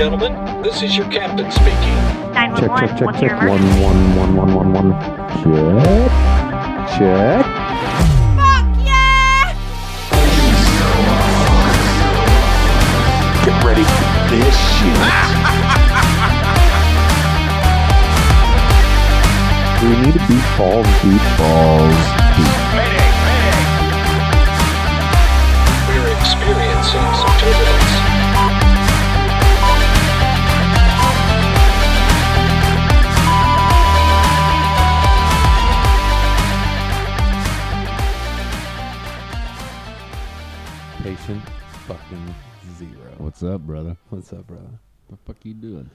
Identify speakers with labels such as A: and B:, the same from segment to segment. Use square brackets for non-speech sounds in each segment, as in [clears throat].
A: gentlemen, this is your captain speaking.
B: Check,
C: 911,
B: check, check,
C: what's your
B: check. One,
C: emergency?
B: one, one, one, one, one. Check. Check.
D: Get ready for this shit. [laughs]
B: We need to beat balls deep. Balls deep.
A: We're
E: What's up, brother?
F: What's up, brother?
E: What the fuck you doing?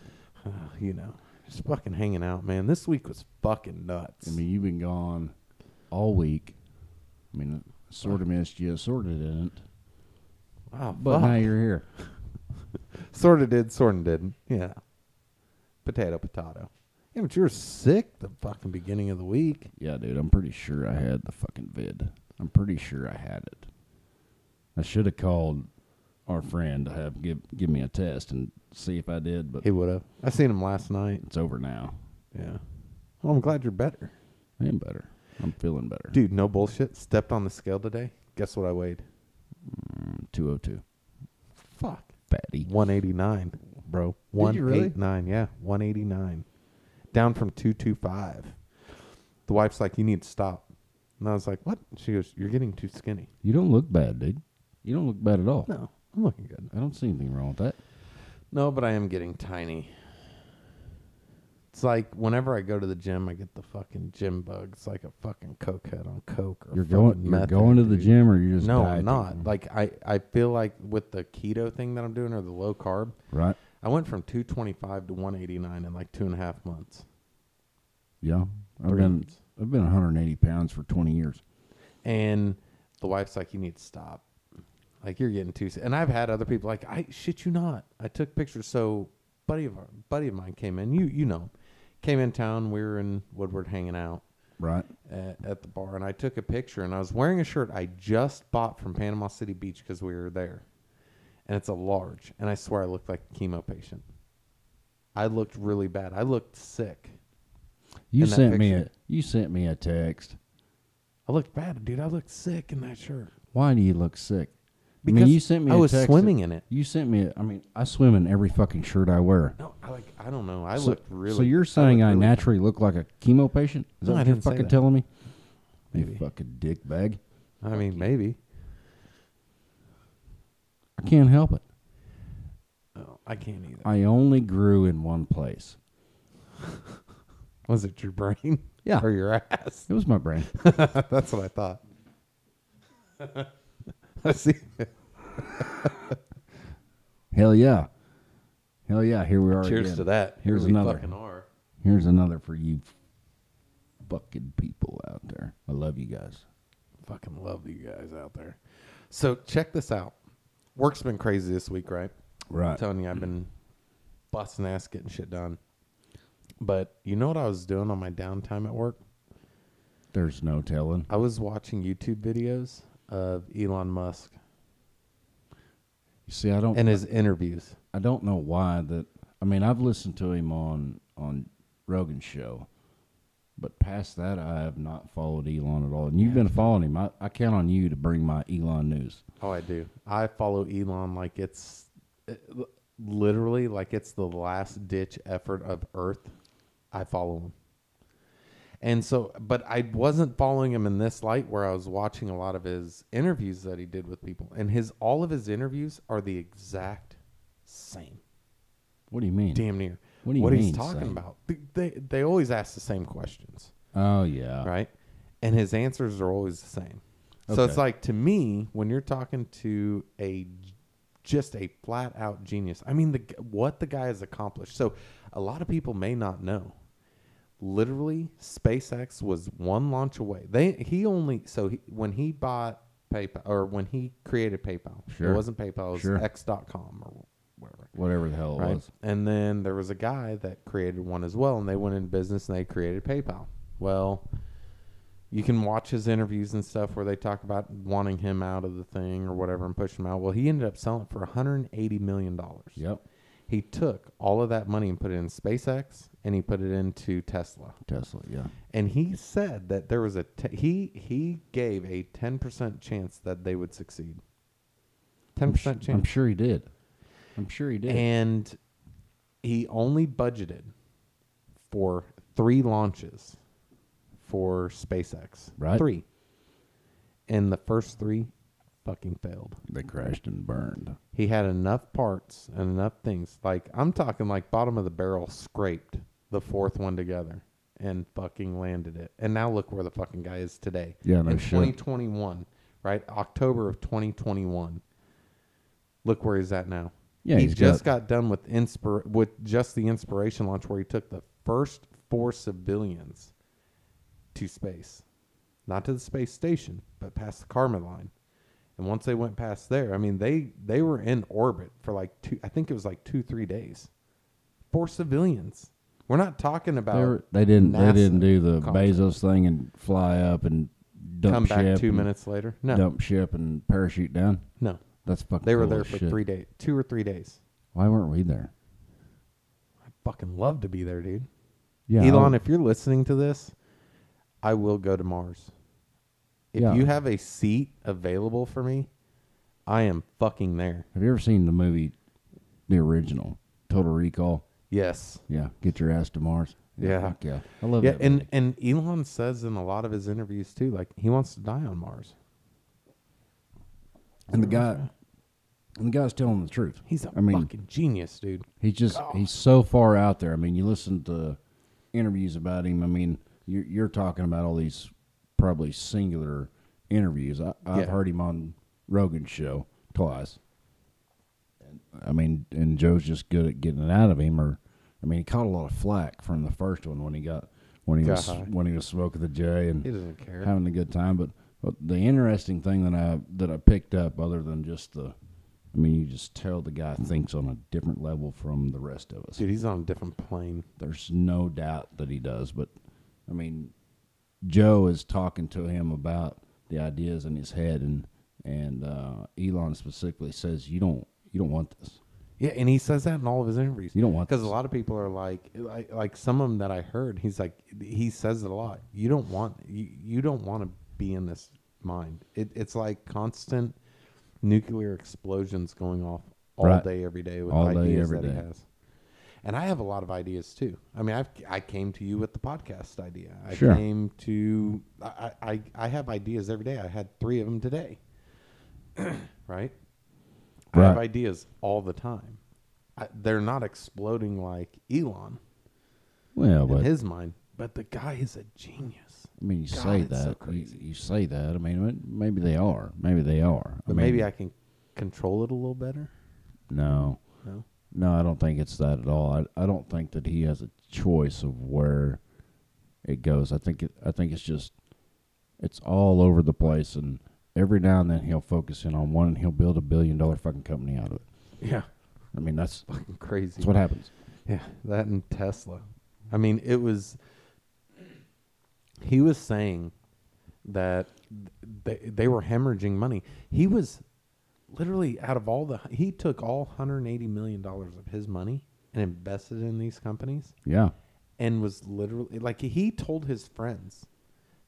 E: [sighs]
F: you know, just fucking hanging out, man. This week was fucking nuts.
E: I mean, you've been gone all week. I mean, sort of missed you, sort of didn't.
F: wow,
E: But now you're here. [laughs]
F: sort of did, sort of didn't. Yeah. Potato, potato. Yeah, but you were sick the fucking beginning of the week.
E: Yeah, dude, I'm pretty sure I had the fucking vid. I'm pretty sure I had it. I should have called our friend to have give give me a test and see if I did, but
F: He would have. I seen him last night.
E: it's over now.
F: Yeah. Well, I'm glad you're better.
E: I am better. I'm feeling better.
F: Dude, no bullshit. Stepped on the scale today. Guess what I weighed?
E: Mm, 202.
F: Fuck.
E: Fatty.
F: 189, bro.
E: Did you really?
F: 189. Yeah, 189. Down from 225. The wife's like, you need to stop. And I was like, what? She goes, you're getting too skinny.
E: You don't look bad, dude. You don't look bad at all.
F: No, I'm looking good.
E: I don't see anything wrong with that.
F: No, but I am getting tiny. It's like whenever I go to the gym, I get the fucking gym bug. It's like a fucking cokehead on coke. Or
E: You're going you're
F: meth
E: going to the
F: dude.
E: gym or you're just
F: No,
E: dieting?
F: I'm not. Like I, I feel like with the keto thing that I'm doing or the low carb,
E: right?
F: I went from 225 to 189 in like two and a half months.
E: Yeah. I've
F: Three
E: been
F: months.
E: I've been 180 pounds for 20 years.
F: And the wife's like, you need to stop. Like you're getting too. s-" And I've had other people like, I shit you not. I took pictures. So buddy of our, buddy of mine came in. You you know, came in town. We were in Woodward hanging out
E: Right.
F: at, at the bar, and I took a picture. And I was wearing a shirt I just bought from Panama City Beach because we were there, and it's a large. And I swear I looked like a chemo patient. I looked really bad. I looked sick.
E: You sent me a you sent me a text.
F: I looked bad, dude. I looked sick in that shirt.
E: Why do you look sick? I mean, you sent me.
F: I was swimming
E: that-
F: in it.
E: You sent me. a- I mean, I swim in every fucking shirt I wear.
F: No, I like I don't know. I
E: so,
F: looked really.
E: so you're saying I,
F: really-
E: naturally look like a chemo patient? Is
F: No,
E: that
F: I
E: what you're fucking telling me?
F: Maybe.
E: You fucking dick bag.
F: I mean, maybe.
E: I can't help it.
F: Oh, I can't either.
E: I only grew in one place. [laughs]
F: Was it your brain?
E: Yeah.
F: Or your ass?
E: It was my brain. [laughs]
F: That's what I thought. [laughs] [laughs] See.
E: Hell yeah. Hell yeah. Here we are.
F: Cheers
E: again.
F: to that.
E: Here's
F: Here
E: another. Here's another for you fucking people out there. I love you guys.
F: Fucking love you guys out there. So check this out. Work's been crazy this week, right? I'm
E: Right.
F: telling you, I've been busting ass getting shit done. But you know what I was doing on my downtime at work?
E: There's no telling.
F: I was watching YouTube videos of Elon Musk
E: You see, I don't
F: and his interviews.
E: I don't know why that I mean, I've listened to him on on Rogan's show. But past that I have not followed Elon at all. And you've been following him. I, I count on you to bring my Elon news.
F: Oh, I do. I follow Elon like it's it, literally like it's the last ditch effort of Earth. I follow him. And so, but I wasn't following him in this light where I was watching a lot of his interviews that he did with people. And his all of his interviews are the exact same.
E: What do you mean?
F: Damn near.
E: What do you
F: what
E: mean,
F: he's talking
E: same?
F: about. They, they they always ask the same questions
E: Oh yeah.
F: right? And his answers are always the same. So it's like to me when you're talking to a just a flat out genius. I mean the what the guy has accomplished. So a lot of people may not know. Literally SpaceX was one launch away. They he only so he, when he bought PayPal or when he created PayPal.
E: Sure.
F: It wasn't PayPal, it was
E: Sure.
F: x.com or whatever
E: Whatever the hell it
F: right?
E: was.
F: And then there was a guy that created one as well, and they went in business and they created PayPal. Well, you can watch his interviews and stuff where they talk about wanting him out of the thing or whatever and push him out. Well, he ended up selling it for 180 million dollars.
E: Yep.
F: He took all of that money and put it in SpaceX and he put it into Tesla.
E: Tesla, yeah.
F: And he said that there was a te- he he gave a 10% chance that they would succeed. 10%
E: I'm
F: chance.
E: sure he did. I'm sure he did.
F: And he only budgeted for 3 launches for SpaceX.
E: Right.
F: 3. And the first 3 fucking failed.
E: they crashed and burned.
F: He had enough parts and enough things. Like I'm talking like bottom of the barrel scraped the fourth one together and fucking landed it. And now look where the fucking guy is today.
E: Yeah, no
F: in
E: shit.
F: 2021, right? October of 2021. Look where he's at now.
E: Yeah,
F: he
E: he's
F: just
E: got-
F: got done with inspir with just the inspiration launch where he took the first four civilians to space, not to the space station, but past the Karman line. And once they went past there, I mean, they they were in orbit for like two. I think it was like two, three days. For civilians. We're not talking about
E: They, were, they didn't. They didn't do the
F: contract.
E: Bezos thing and fly up and dump
F: come back
E: ship
F: two minutes later. No,
E: dump ship and parachute down.
F: no,
E: That's fucking.
F: they were there for
E: shit.
F: three days, two or three days.
E: Why weren't we there?
F: I fucking love to be there, dude.
E: Yeah,
F: Elon, if you're listening to this, I will go to Mars. If
E: Yeah.
F: you have a seat available for me, I am fucking there.
E: have you ever seen the movie, the original, Total Recall?
F: Yes.
E: Yeah, get your ass to Mars.
F: Yeah.
E: fuck yeah, I love
F: Yeah,
E: that.
F: and
E: movie.
F: and Elon says in a lot of his interviews too, like he wants to die on Mars.
E: and the guy, and the guy's telling the truth.
F: He's a
E: I mean,
F: fucking genius, dude.
E: He's just he's so far out there. I mean, you listen to interviews about him. I mean, you're, you're talking about all these probably singular interviews. I, I've
F: Yeah.
E: heard him on Rogan's show twice. And, I mean, and Joe's just good at getting it out of him. Or, I mean, he caught a lot of flack from the first one when he got when he
F: Got
E: was
F: high.
E: when he was smoking the J and
F: He doesn't care.
E: having a good time. But, but the interesting thing that I that I picked up, other than just the, I mean, you just tell the guy thinks on a different level from the rest of us.
F: Dude, he's on a different plane.
E: There's no doubt that he does. But I mean, Joe is talking to him about the ideas in his head, and and uh, Elon specifically says you don't you don't want this.
F: Yeah, and he says that in all of his interviews.
E: You don't want
F: because a lot of people are like, like, like some of them that I heard. He's like, he says it a lot. You don't want, you, you don't want to be in this mind. It, it's like constant nuclear explosions going off all
E: Right.
F: day, every day with
E: All day,
F: ideas
E: every
F: that
E: day.
F: he has. And I have a lot of ideas too. I mean, I've I came to you with the podcast idea. I
E: Sure.
F: came to I, I I have ideas every day. I had three of them today. [clears throat] right? I have ideas all the time. I, they're not exploding like Elon
E: Well,
F: in
E: but
F: his mind, but the guy is a genius.
E: I mean, you
F: God,
E: say
F: it's so
E: that you, you say that. I mean, maybe they are. Maybe they are.
F: But
E: I mean,
F: maybe I can control it a little better.
E: no.
F: No.
E: No, I don't think it's that at all. I, I don't think that he has a choice of where it goes. I think it, I think it's just it's all over the place, and every now and then he'll focus in on one, and he'll build a billion dollar fucking company out of it.
F: Yeah,
E: I mean, that's [laughs]
F: fucking crazy.
E: that's what happens.
F: Yeah, that and Tesla. I mean, it was. He was saying that they they were hemorrhaging money. He was literally out of all the he took all 180 million dollars of his money and invested in these companies
E: Yeah,
F: and was literally like he told his friends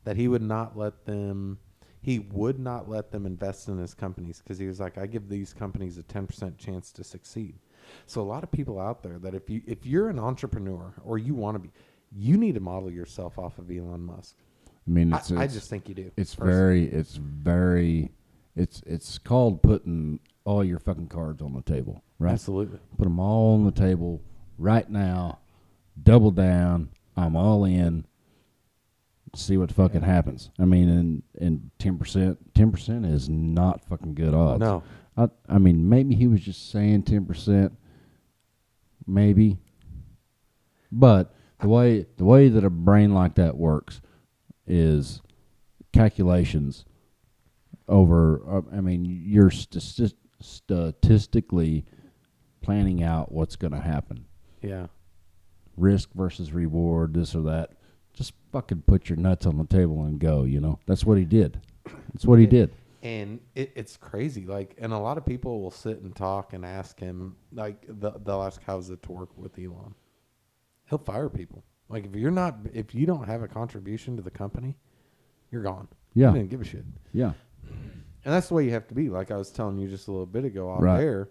F: that he would not let them he would not let them invest in his companies because he was like I give these companies a 10% chance to succeed. So a lot of people out there that if you if you're an entrepreneur or you want to be you need to model yourself off of Elon Musk.
E: I mean,
F: I,
E: it's,
F: I just think you do.
E: it's
F: personally.
E: very it's very it's it's called putting all your fucking cards on the table, right?
F: absolutely.
E: Put them all on the table right now. Double down. I'm all in. See what fucking happens. I mean, and and ten percent, ten percent is not fucking good odds.
F: No.
E: I I mean, maybe he was just saying ten percent. Maybe. But the way the way that a brain like that works is calculations over. Uh, I mean, you're stati- statistically planning out what's going to happen.
F: Yeah.
E: Risk versus reward, this or that. Just fucking put your nuts on the table and go. You know, that's what he did. That's what he did.
F: and it, it's crazy. Like, and a lot of people will sit and talk and ask him, like, the, they'll ask, "How's it to work with Elon?" He'll fire people. Like, if you're not, if you don't have a contribution to the company, you're gone.
E: Yeah.
F: he didn't give a shit.
E: Yeah.
F: And that's the way you have to be. Like I was telling you just a little bit ago out
E: Right.
F: there,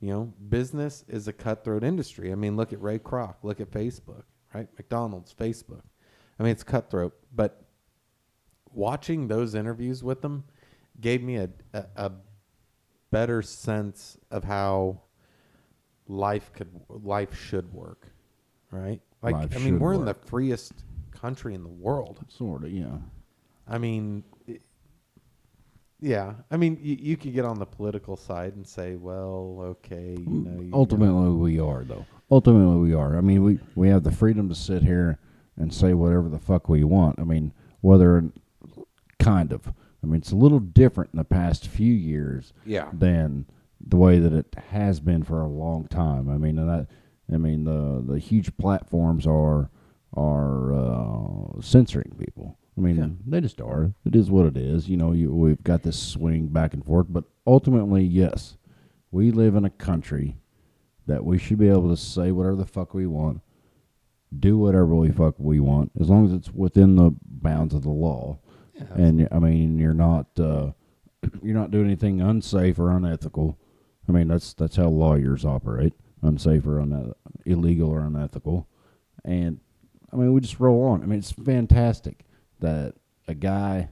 F: you know, business is a cutthroat industry. I mean, look at Ray Kroc, look at Facebook, right? McDonald's, Facebook. I mean, it's cutthroat. But watching those interviews with them gave me a, a, a better sense of how life could life should work, right? Like
E: Life
F: I mean, we're in the freest country in the world.
E: Sort of. Yeah.
F: I mean, it- yeah. I mean, you, you could get on the political side and say, well, okay, you know, you
E: Ultimately, we are though. Ultimately, we are. I mean, we we have the freedom to sit here and say whatever the fuck we want. I mean, whether kind of. I mean, it's a little different in the past few years
F: Yeah.
E: than the way that it has been for a long time. I mean, that I mean the the huge platforms are are uh, censoring people. I mean,
F: Yeah.
E: they just are. It is what it is. You know, you, we've got this swing back and forth, but ultimately, yes, we live in a country that we should be able to say whatever the fuck we want, do whatever we fuck we want, as long as it's within the bounds of the law.
F: Yeah.
E: And I mean, you're not uh, [clears throat] you're not doing anything unsafe or unethical. I mean, that's that's how lawyers operate: unsafe or un- illegal or unethical. And I mean, we just roll on. I mean, it's fantastic that a guy,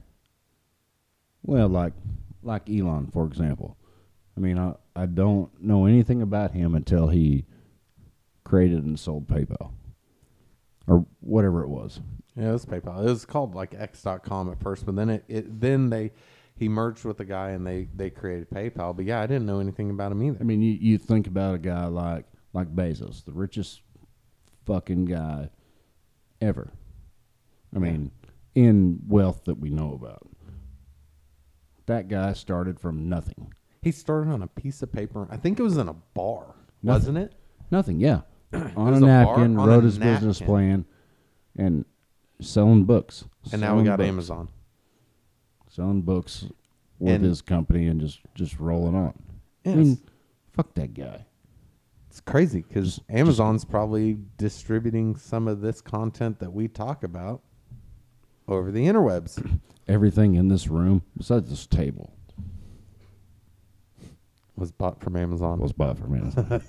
E: well, like like Elon, for example. I mean, I I don't know anything about him until he created and sold PayPal or whatever it was.
F: Yeah, it was PayPal. It was called like X.com at first, but then it, it then they he merged with the guy and they they created PayPal. But yeah, I didn't know anything about him either.
E: I mean, you, you think about a guy like like Bezos, the richest fucking guy ever. I mean, in wealth that we know about. That guy started from nothing.
F: He started on a piece of paper. I think it was in a bar, wasn't it?
E: Nothing, yeah. [clears throat] on a
F: a bar
E: napkin,
F: on a
E: wrote his business plan, and selling books.
F: And now we got
E: books.
F: Amazon.
E: Selling books with
F: And-
E: his company and just just rolling on. I
F: Yes.
E: mean, fuck that guy.
F: It's crazy because Amazon's probably distributing some of this content that we talk about over the interwebs. [clears throat]
E: Everything in this room, besides this table,
F: Was bought from Amazon.
E: was bought from Amazon.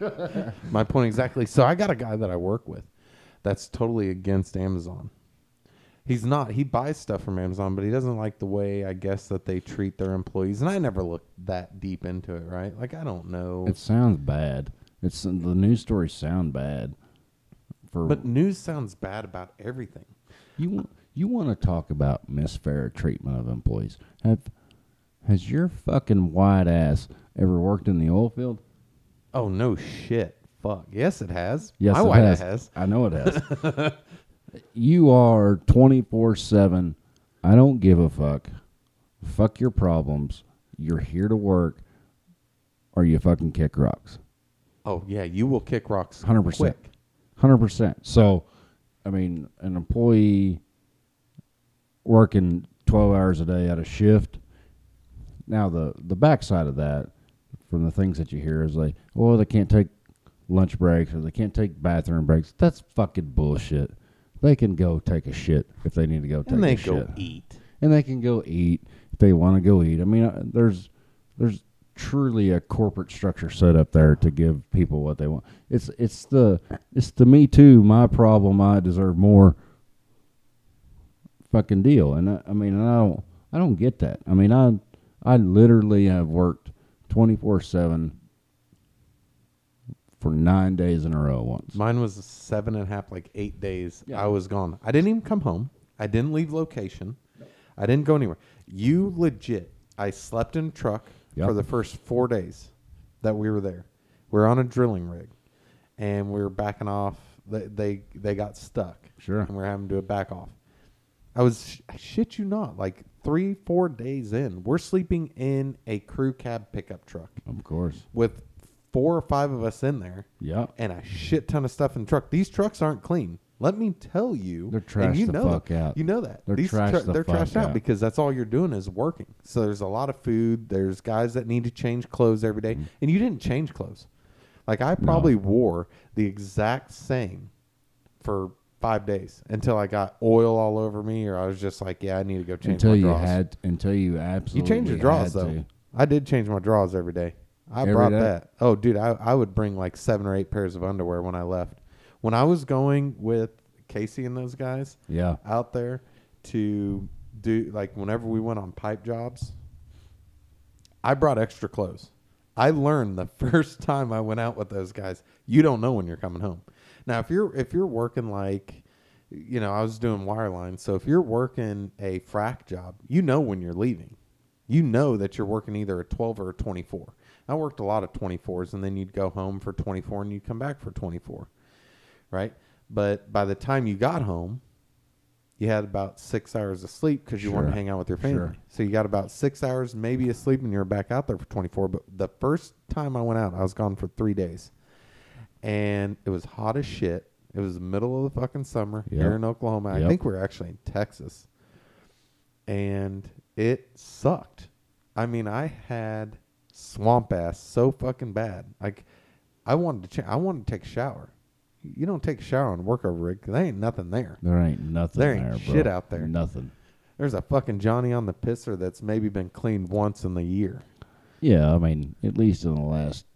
E: [laughs] [laughs]
F: My point exactly. So I got a guy that I work with that's totally against Amazon. He's not. He buys stuff from Amazon, but he doesn't like the way I guess that they treat their employees. And I never looked that deep into it, right? Like I don't know.
E: It sounds bad. It's the news stories sound bad. For
F: but news sounds bad about everything.
E: you want you want to talk about misfair treatment of employees? Have has your fucking white ass ever worked in the oil field?
F: Oh no shit. Fuck. Yes, it has.
E: Yes,
F: My
E: it
F: wife
E: has.
F: has.
E: I know it has. [laughs] you are twenty four seven. I don't give a fuck. Fuck your problems. You're here to work, or you fucking kick rocks.
F: Oh yeah, you will kick rocks.
E: Hundred percent.
F: quick.
E: Hundred percent. So, I mean, an employee working twelve hours a day at a shift. Now, the the backside of that, from the things that you hear, is like, well, they can't take lunch breaks or they can't take bathroom breaks. That's fucking bullshit. They can go take a shit if they need to go take a shit.
F: And they
E: a
F: go
E: shit,
F: eat.
E: and they can go eat if they want to go eat. I mean, uh, there's there's truly a corporate structure set up there to give people what they want. It's it's the it's the me too, my problem, I deserve more fucking deal. And I, I mean, I don't I don't get that. I mean, I I literally have worked 24/7 for 9 days in a row once.
F: Mine was seven and a half, like eight days.
E: Yeah.
F: I was gone. I didn't even come home. I didn't leave location. I didn't go anywhere. You legit. I slept in a truck
E: Yep.
F: for the first four days that we were there. We are on a drilling rig, and we were backing off. They they, they got stuck.
E: Sure.
F: And we are having to do a back off. I was I shit you not, like three four days in, we're sleeping in a crew cab pickup truck
E: Of course.
F: with four or five of us in there
E: Yep.
F: and a shit ton of stuff in the truck. These trucks aren't clean. Let me tell you,
E: They're
F: and you
E: the
F: know
E: fuck
F: that.
E: out.
F: You know that
E: They're
F: These
E: trashed the
F: they're
E: fuck
F: trashed out
E: out.
F: because that's all you're doing is working. So there's a lot of food. There's guys that need to change clothes every day. Mm-hmm. and you didn't change clothes. Like I probably wore the exact same for five days until I got oil all over me, or I was just like, yeah, I need to go change
E: until
F: my
E: you
F: drawers.
E: had until you absolutely
F: You change your drawers though.
E: to.
F: I did change my drawers every day. I
E: Every
F: brought
E: day?
F: that. Oh, dude, I, I would bring like seven or eight pairs of underwear when I left. When I was going with Casey and those guys
E: Yeah.
F: out there to do like whenever we went on pipe jobs, I brought extra clothes. I learned the [laughs] first time I went out with those guys, you don't know when you're coming home. Now, if you're if you're working like you know, I was doing wireline, so if you're working a frac job, you know when you're leaving. You know that you're working either a 12 or a 24. I worked a lot of 24s and then you'd go home for 24 and you'd come back for 24. Right? But by the time you got home, you had about six hours of sleep because you wanted to
E: Sure.
F: hang out with your family.
E: Sure.
F: So you got about six hours maybe of sleep and you were back out there for 24. But the first time I went out, I was gone for three days. And it was hot as shit. It was the middle of the fucking summer here in Oklahoma. I think we are actually in Texas. And it sucked. I mean, I had swamp ass so fucking bad. Like, I wanted to. Ch- I wanted to take a shower. You don't take a shower on workover rig 'cause there ain't nothing there.
E: There ain't nothing
F: There
E: there,
F: ain't
E: bro.
F: shit out there.
E: Nothing.
F: There's a fucking Johnny on the pisser that's maybe been cleaned once in the year,
E: Yeah, I mean, at least in the last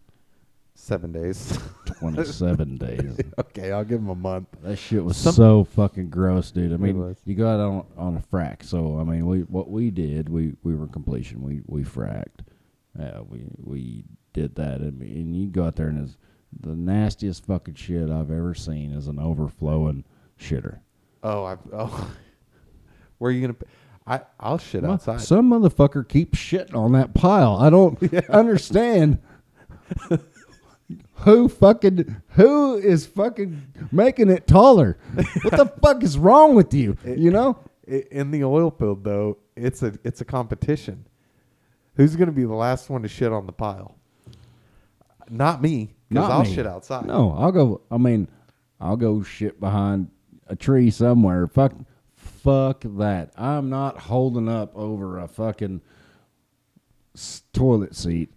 F: seven days. [laughs]
E: 27 days. [laughs]
F: okay, I'll give him a month.
E: That shit was
F: Some-
E: so fucking gross, dude. I mean, you go out on on a frack. So I mean, we what we did, we we were completion. We we fracked. Yeah, we we did that, and, and you go out there and it's the nastiest fucking shit I've ever seen is an overflowing shitter.
F: Oh, I oh, [laughs] where are you gonna? I I'll shit
E: Mo-
F: outside.
E: Some motherfucker keeps shitting on that pile. I don't [laughs] understand. who fucking who is fucking making it taller? What the [laughs] fuck is wrong with you? You know?
F: I- in the oil field though, it's a it's a competition. Who's gonna be the last one to shit on the pile? Not me,
E: Not
F: I'll
E: me.
F: shit outside.
E: No, I'll go. I mean, I'll go shit behind a tree somewhere. Fuck, fuck that. I'm not holding up over a fucking s- toilet seat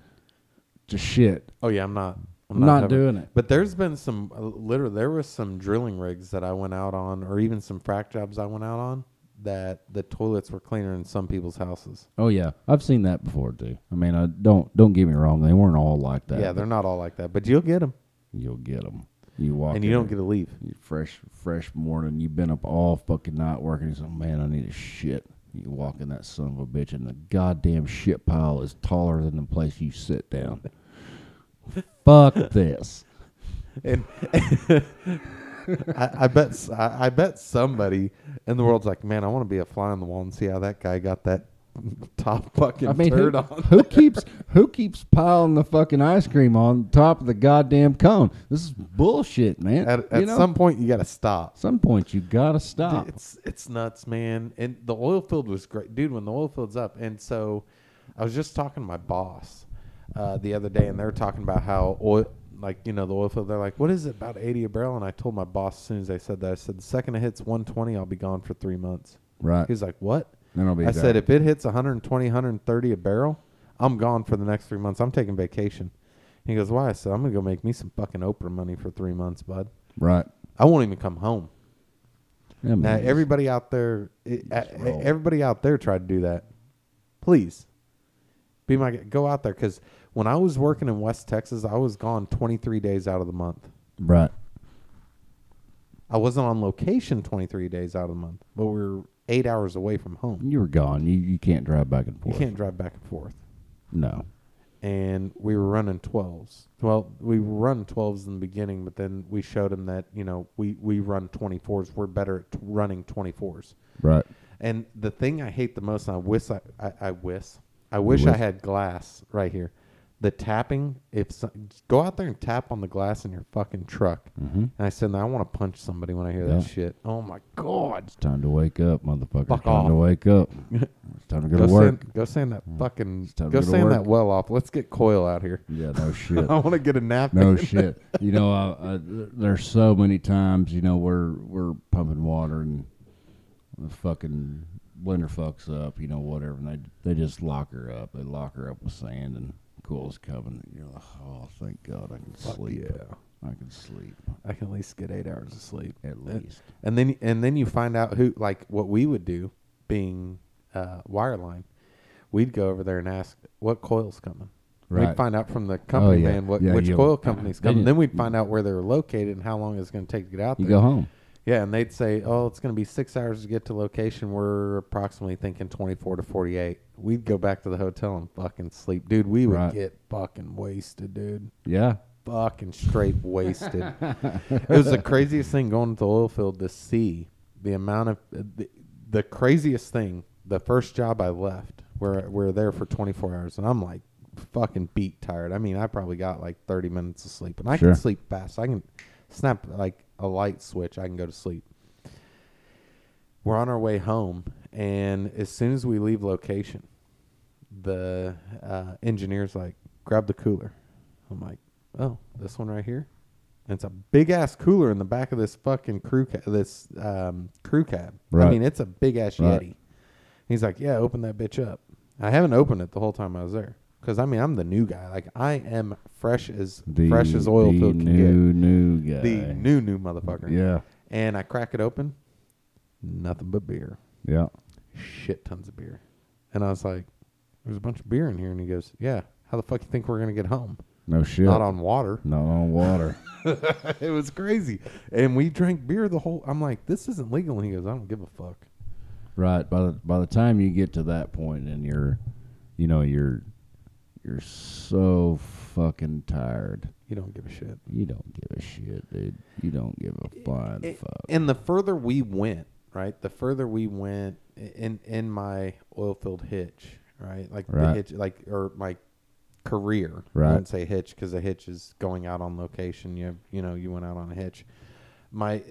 E: to shit.
F: Oh yeah, I'm not. I'm
E: I'm not
F: having-
E: doing it.
F: But there's been some uh, literally there was some drilling rigs that I went out on, or even some frac jobs I went out on that the toilets were cleaner in some people's houses.
E: Oh yeah, I've seen that before too. I mean, I don't don't get me wrong. They weren't all like that.
F: yeah, they're not all like that, but you'll get them,
E: You'll get them. You walk
F: and you don't get to leave.
E: fresh fresh morning. You've been up all fucking night working. You say, man, I need a shit. You walk in that son of a bitch, and the goddamn shit pile is taller than the place you sit down. [laughs] Fuck this.
F: And [laughs] I, I bet I, I bet somebody in the world's like, man, I want to be a fly on the wall and see how that guy got that [laughs] top fucking
E: I mean, who,
F: on.
E: who keeps who keeps piling the fucking ice cream on top of the goddamn cone? This is bullshit, man.
F: At, at
E: know?
F: some point, you got to stop.
E: some point, you gotta stop.
F: It's it's nuts, man. And the oil field was great, dude. When the oil field's up, and so I was just talking to my boss uh, the other day, and they were talking about how oil, like you know, the oil field. They're like, "What is it about eighty a barrel?" And I told my boss as soon as they said that, I said, "The second it hits one twenty, I'll be gone for three months."
E: Right.
F: He's like, "What?"
E: Then I'll be
F: I said, "If it hits 120, 130 a barrel, I'm gone for the next three months. I'm taking vacation." He goes, "Why?" I said, "I'm gonna go make me some fucking Oprah money for three months, bud.
E: right.
F: I won't even come home."
E: Yeah,
F: Now
E: man,
F: everybody out there, it, uh, everybody out there tried to do that. Please, be my go out there because when I was working in West Texas, I was gone 23 days out of the month.
E: right.
F: I wasn't on location 23 days out of the month, but we were eight hours away from home.
E: You were gone. You you can't drive back and forth.
F: You can't drive back and forth.
E: No.
F: And we were running 12s. Well, we run 12s in the beginning, but then we showed them that you know we we run 24s. We're better at t- running 24s.
E: Right.
F: And the thing I hate the most, and I wish I, I, I wish, I wish I had glass right here. The tapping. If so, go out there and tap on the glass in your fucking truck,
E: Mm-hmm.
F: and I said, I want to punch somebody when I hear
E: Yeah.
F: that shit. Oh my god!
E: It's time to wake up, motherfucker.
F: Fuck
E: time to wake up. It's time to go,
F: Go
E: to work.
F: sand, go sand that fucking.
E: It's time to
F: Go
E: go
F: sand that well off. Let's get coil out here.
E: Yeah, no [laughs] shit.
F: I want to get a nap.
E: No shit. You know, I, I, there's so many times, you know, we're we're pumping water and the fucking blender fucks up, you know, whatever, and they they just lock her up. They lock her up with sand and coil's coming. And you're like, oh, thank God, I can sleep.
F: yeah.
E: I can sleep
F: I can at least get eight hours of sleep.
E: at least.
F: And then and then you find out who like what we would do, being uh, wireline. We'd go over there and ask what coil's coming. We'd
E: Right. Oh,
F: find out from the company
E: yeah.
F: man what
E: Yeah,
F: which
E: you-
F: coil company's
E: then
F: coming.
E: you-
F: then we'd find out where they're located and how long it's going to take to get out
E: You
F: there.
E: go home.
F: Yeah, and they'd say, "Oh, it's going to be six hours to get to location." We're approximately thinking twenty-four to forty-eight. We'd go back to the hotel and fucking sleep, dude. We would
E: Right.
F: get fucking wasted, dude.
E: Yeah.
F: Fucking straight [laughs] wasted. it was the craziest thing going to the oil field to see the amount of uh, the, the craziest thing. The first job I left, where we are there for twenty-four hours, and I'm like fucking beat tired. I mean, I probably got like thirty minutes of sleep, and I
E: Sure.
F: can sleep fast. I can snap like a light switch. I can go to sleep. We're on our way home, and as soon as we leave location, the uh, engineer's like, "Grab the cooler." I'm like, "Oh, this one right here." And it's a big ass cooler in the back of this fucking crew ca- this um, crew cab. I mean, it's a big ass
E: Right.
F: Yeti. He's like, "Yeah, open that bitch up." I haven't opened it the whole time I was there because I mean I'm the new guy. Like I am fresh as
E: The
F: fresh as oil
E: the
F: field can
E: new new guy.
F: get. The new new motherfucker.
E: Yeah.
F: And I crack it open, nothing but beer,
E: Yeah.
F: shit tons of beer. And I was like, "There's a bunch of beer in here." And he goes, "Yeah, how the fuck you think we're gonna get home?
E: No shit.
F: Not on water."
E: Not on water. [laughs]
F: it was crazy. And we drank beer the whole. I'm like, "This isn't legal." And he goes, "I don't give a fuck."
E: Right. By the by the time you get to that point and you're you know, you're you're so fucking tired.
F: You don't give a shit.
E: You don't give a shit, dude. You don't give a flying
F: It-
E: fuck.
F: And the further we went, right? The further we went in in my oil field hitch, right? Like the hitch, like or my career. Right. I
E: Right.
F: wouldn't say hitch because a hitch is going out on location. You have, you know, you went out on a hitch. My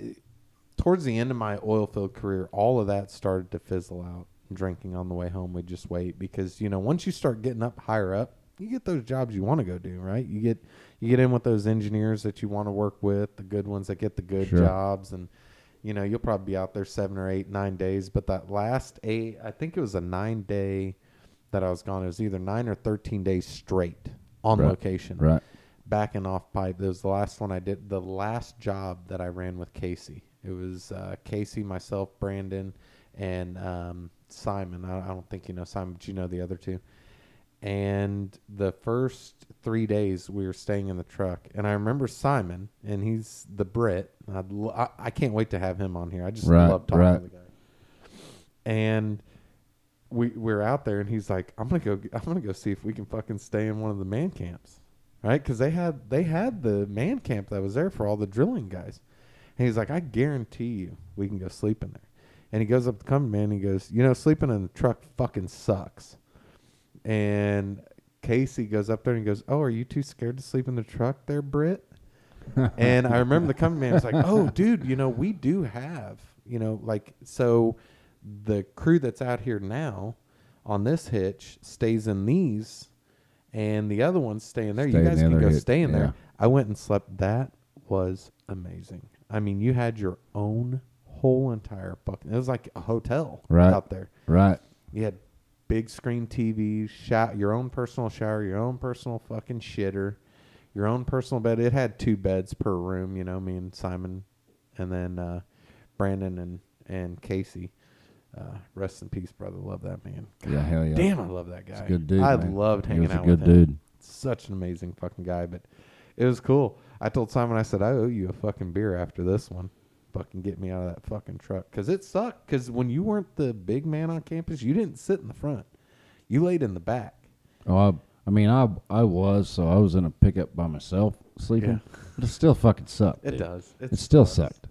F: towards the end of my oil field career, all of that started to fizzle out. Drinking on the way home, we just wait because you know once you start getting up higher up, you get those jobs you want to go do, right? You get you get in with those engineers that you want to work with, the good ones that get the good
E: Sure.
F: jobs, and you know you'll probably be out there seven or eight, nine days. But that last eight, I think it was a nine day that I was gone. It was either nine or thirteen days straight on
E: Right.
F: location
E: Right.
F: backing off pipe. That was the last one I did. The last job that I ran with Casey. It was uh, Casey, myself, Brandon, and um, Simon. I, I don't think you know Simon, but you know the other two. And the first three days we were staying in the truck, and I remember Simon, and he's the Brit. I'd lo- I, I can't wait to have him on here. I just
E: Right,
F: love talking
E: right.
F: to the guy. And we we're out there, and he's like, "I'm gonna go. I'm gonna go see if we can fucking stay in one of the man camps." right? Because they had they had the man camp that was there for all the drilling guys, and he's like, I guarantee you, we can go sleep in there. And he goes up to company man, and he goes, you know, sleeping in the truck fucking sucks. And Casey goes up there and goes, Oh, are you too scared to sleep in the truck there, Brit? and I remember the company man was like, Oh, [laughs] dude, you know, we do have, you know, like so the crew that's out here now on this hitch stays in these and the other one's staying there.
E: Stay
F: you guys
E: the
F: can go
E: hit,
F: stay in
E: yeah.
F: there. I went and slept. That was amazing. I mean, you had your own whole entire fucking. It was like a hotel
E: Right.
F: out there.
E: Right.
F: You had big screen TVs, shot your own personal shower, your own personal fucking shitter, your own personal bed. It had two beds per room. You know, me and Simon, and then uh, Brandon and and Casey. Uh, rest in peace, brother. Love that man.
E: Yeah, hell yeah.
F: Damn, I love that guy.
E: He's a good dude.
F: I
E: man.
F: loved
E: He
F: hanging
E: was a
F: out
E: good
F: with him.
E: dude.
F: Such an amazing fucking guy, but it was cool. I told Simon, I said, I owe you a fucking beer after this one. Fucking get me out of that fucking truck. Because it sucked. Because when you weren't the big man on campus, you didn't sit in the front. You laid in the back.
E: Oh, I, I mean, I I was so I was in a pickup by myself sleeping, but it still fucking sucked.
F: It
E: dude.
F: does.
E: It still sucked.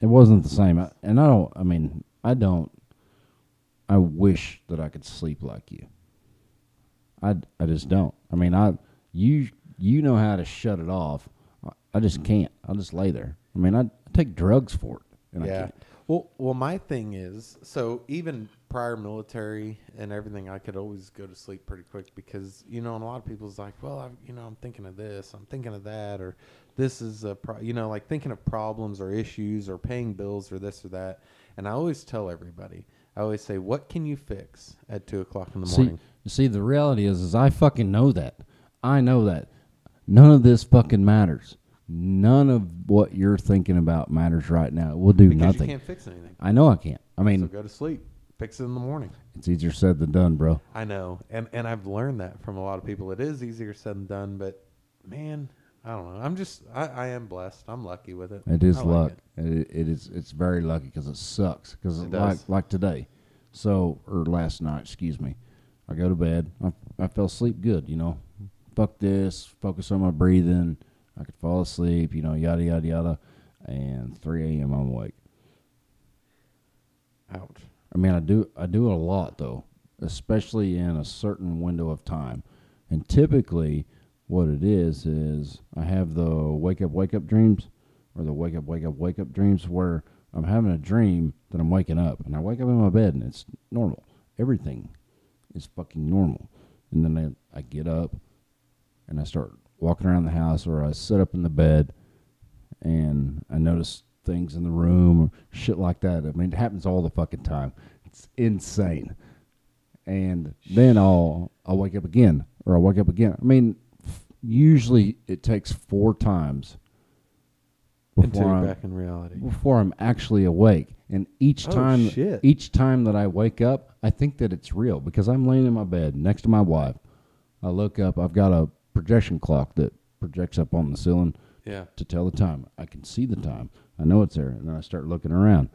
E: It wasn't the same, I, and I don't. I mean, I don't. I wish that I could sleep like you. I, I just don't. I mean, I you you know how to shut it off. I- I just can't. I'll just lay there. I mean, I, I take drugs for it, and I
F: yeah.
E: can't.
F: Well, well, my thing is, so even prior military and everything, I could always go to sleep pretty quick because you know, and a lot of people's like, well, I, you know, I'm thinking of this, I'm thinking of that, or this is a, pro-, you know, like thinking of problems or issues or paying bills or this or that. And I always tell everybody, I always say, what can you fix at two o'clock in the
E: See,
F: morning?
E: see, the reality is, is I fucking know that. I know that. None of this fucking matters. None of what you're thinking about matters right now. It will do
F: because
E: nothing.
F: you can't fix anything.
E: I know I can't. I
F: So
E: mean,
F: go to sleep. Fix it in the morning.
E: it's easier said than done, bro.
F: I know, and and I've learned that from a lot of people. It is easier said than done, but man, I don't know. I'm just I, I am blessed. I'm lucky with it.
E: It is
F: like
E: luck.
F: it.
E: It. it is. It's very lucky because it sucks. Because like
F: does.
E: like today, so or last night, excuse me. I go to bed. I, I fell asleep good. You know, fuck this. Focus on my breathing. I could fall asleep. You know, yada yada yada. And 3 a.m. I'm awake.
F: Ouch.
E: I mean, I do I do it a lot though, especially in a certain window of time. And typically, what it is is I have the wake up wake up dreams, or the wake up wake up wake up dreams where I'm having a dream that I'm waking up, and I wake up in my bed and it's normal. Everything is fucking normal, and then I, I get up and I start walking around the house, or I sit up in the bed, and I notice things in the room or shit like that. I mean, it happens all the fucking time. It's insane. And then I'll I'll wake up again, or I'll wake up again. I mean, f- usually it takes four times before I'm
F: back in reality.
E: before I'm actually awake. And each
F: Oh,
E: time,
F: shit.
E: each time that I wake up, I think that it's real because I'm laying in my bed next to my wife. I look up. I've got a projection clock that projects up on the ceiling
F: Yeah.
E: to tell the time. I can see the time. I know it's there, and then I start looking around.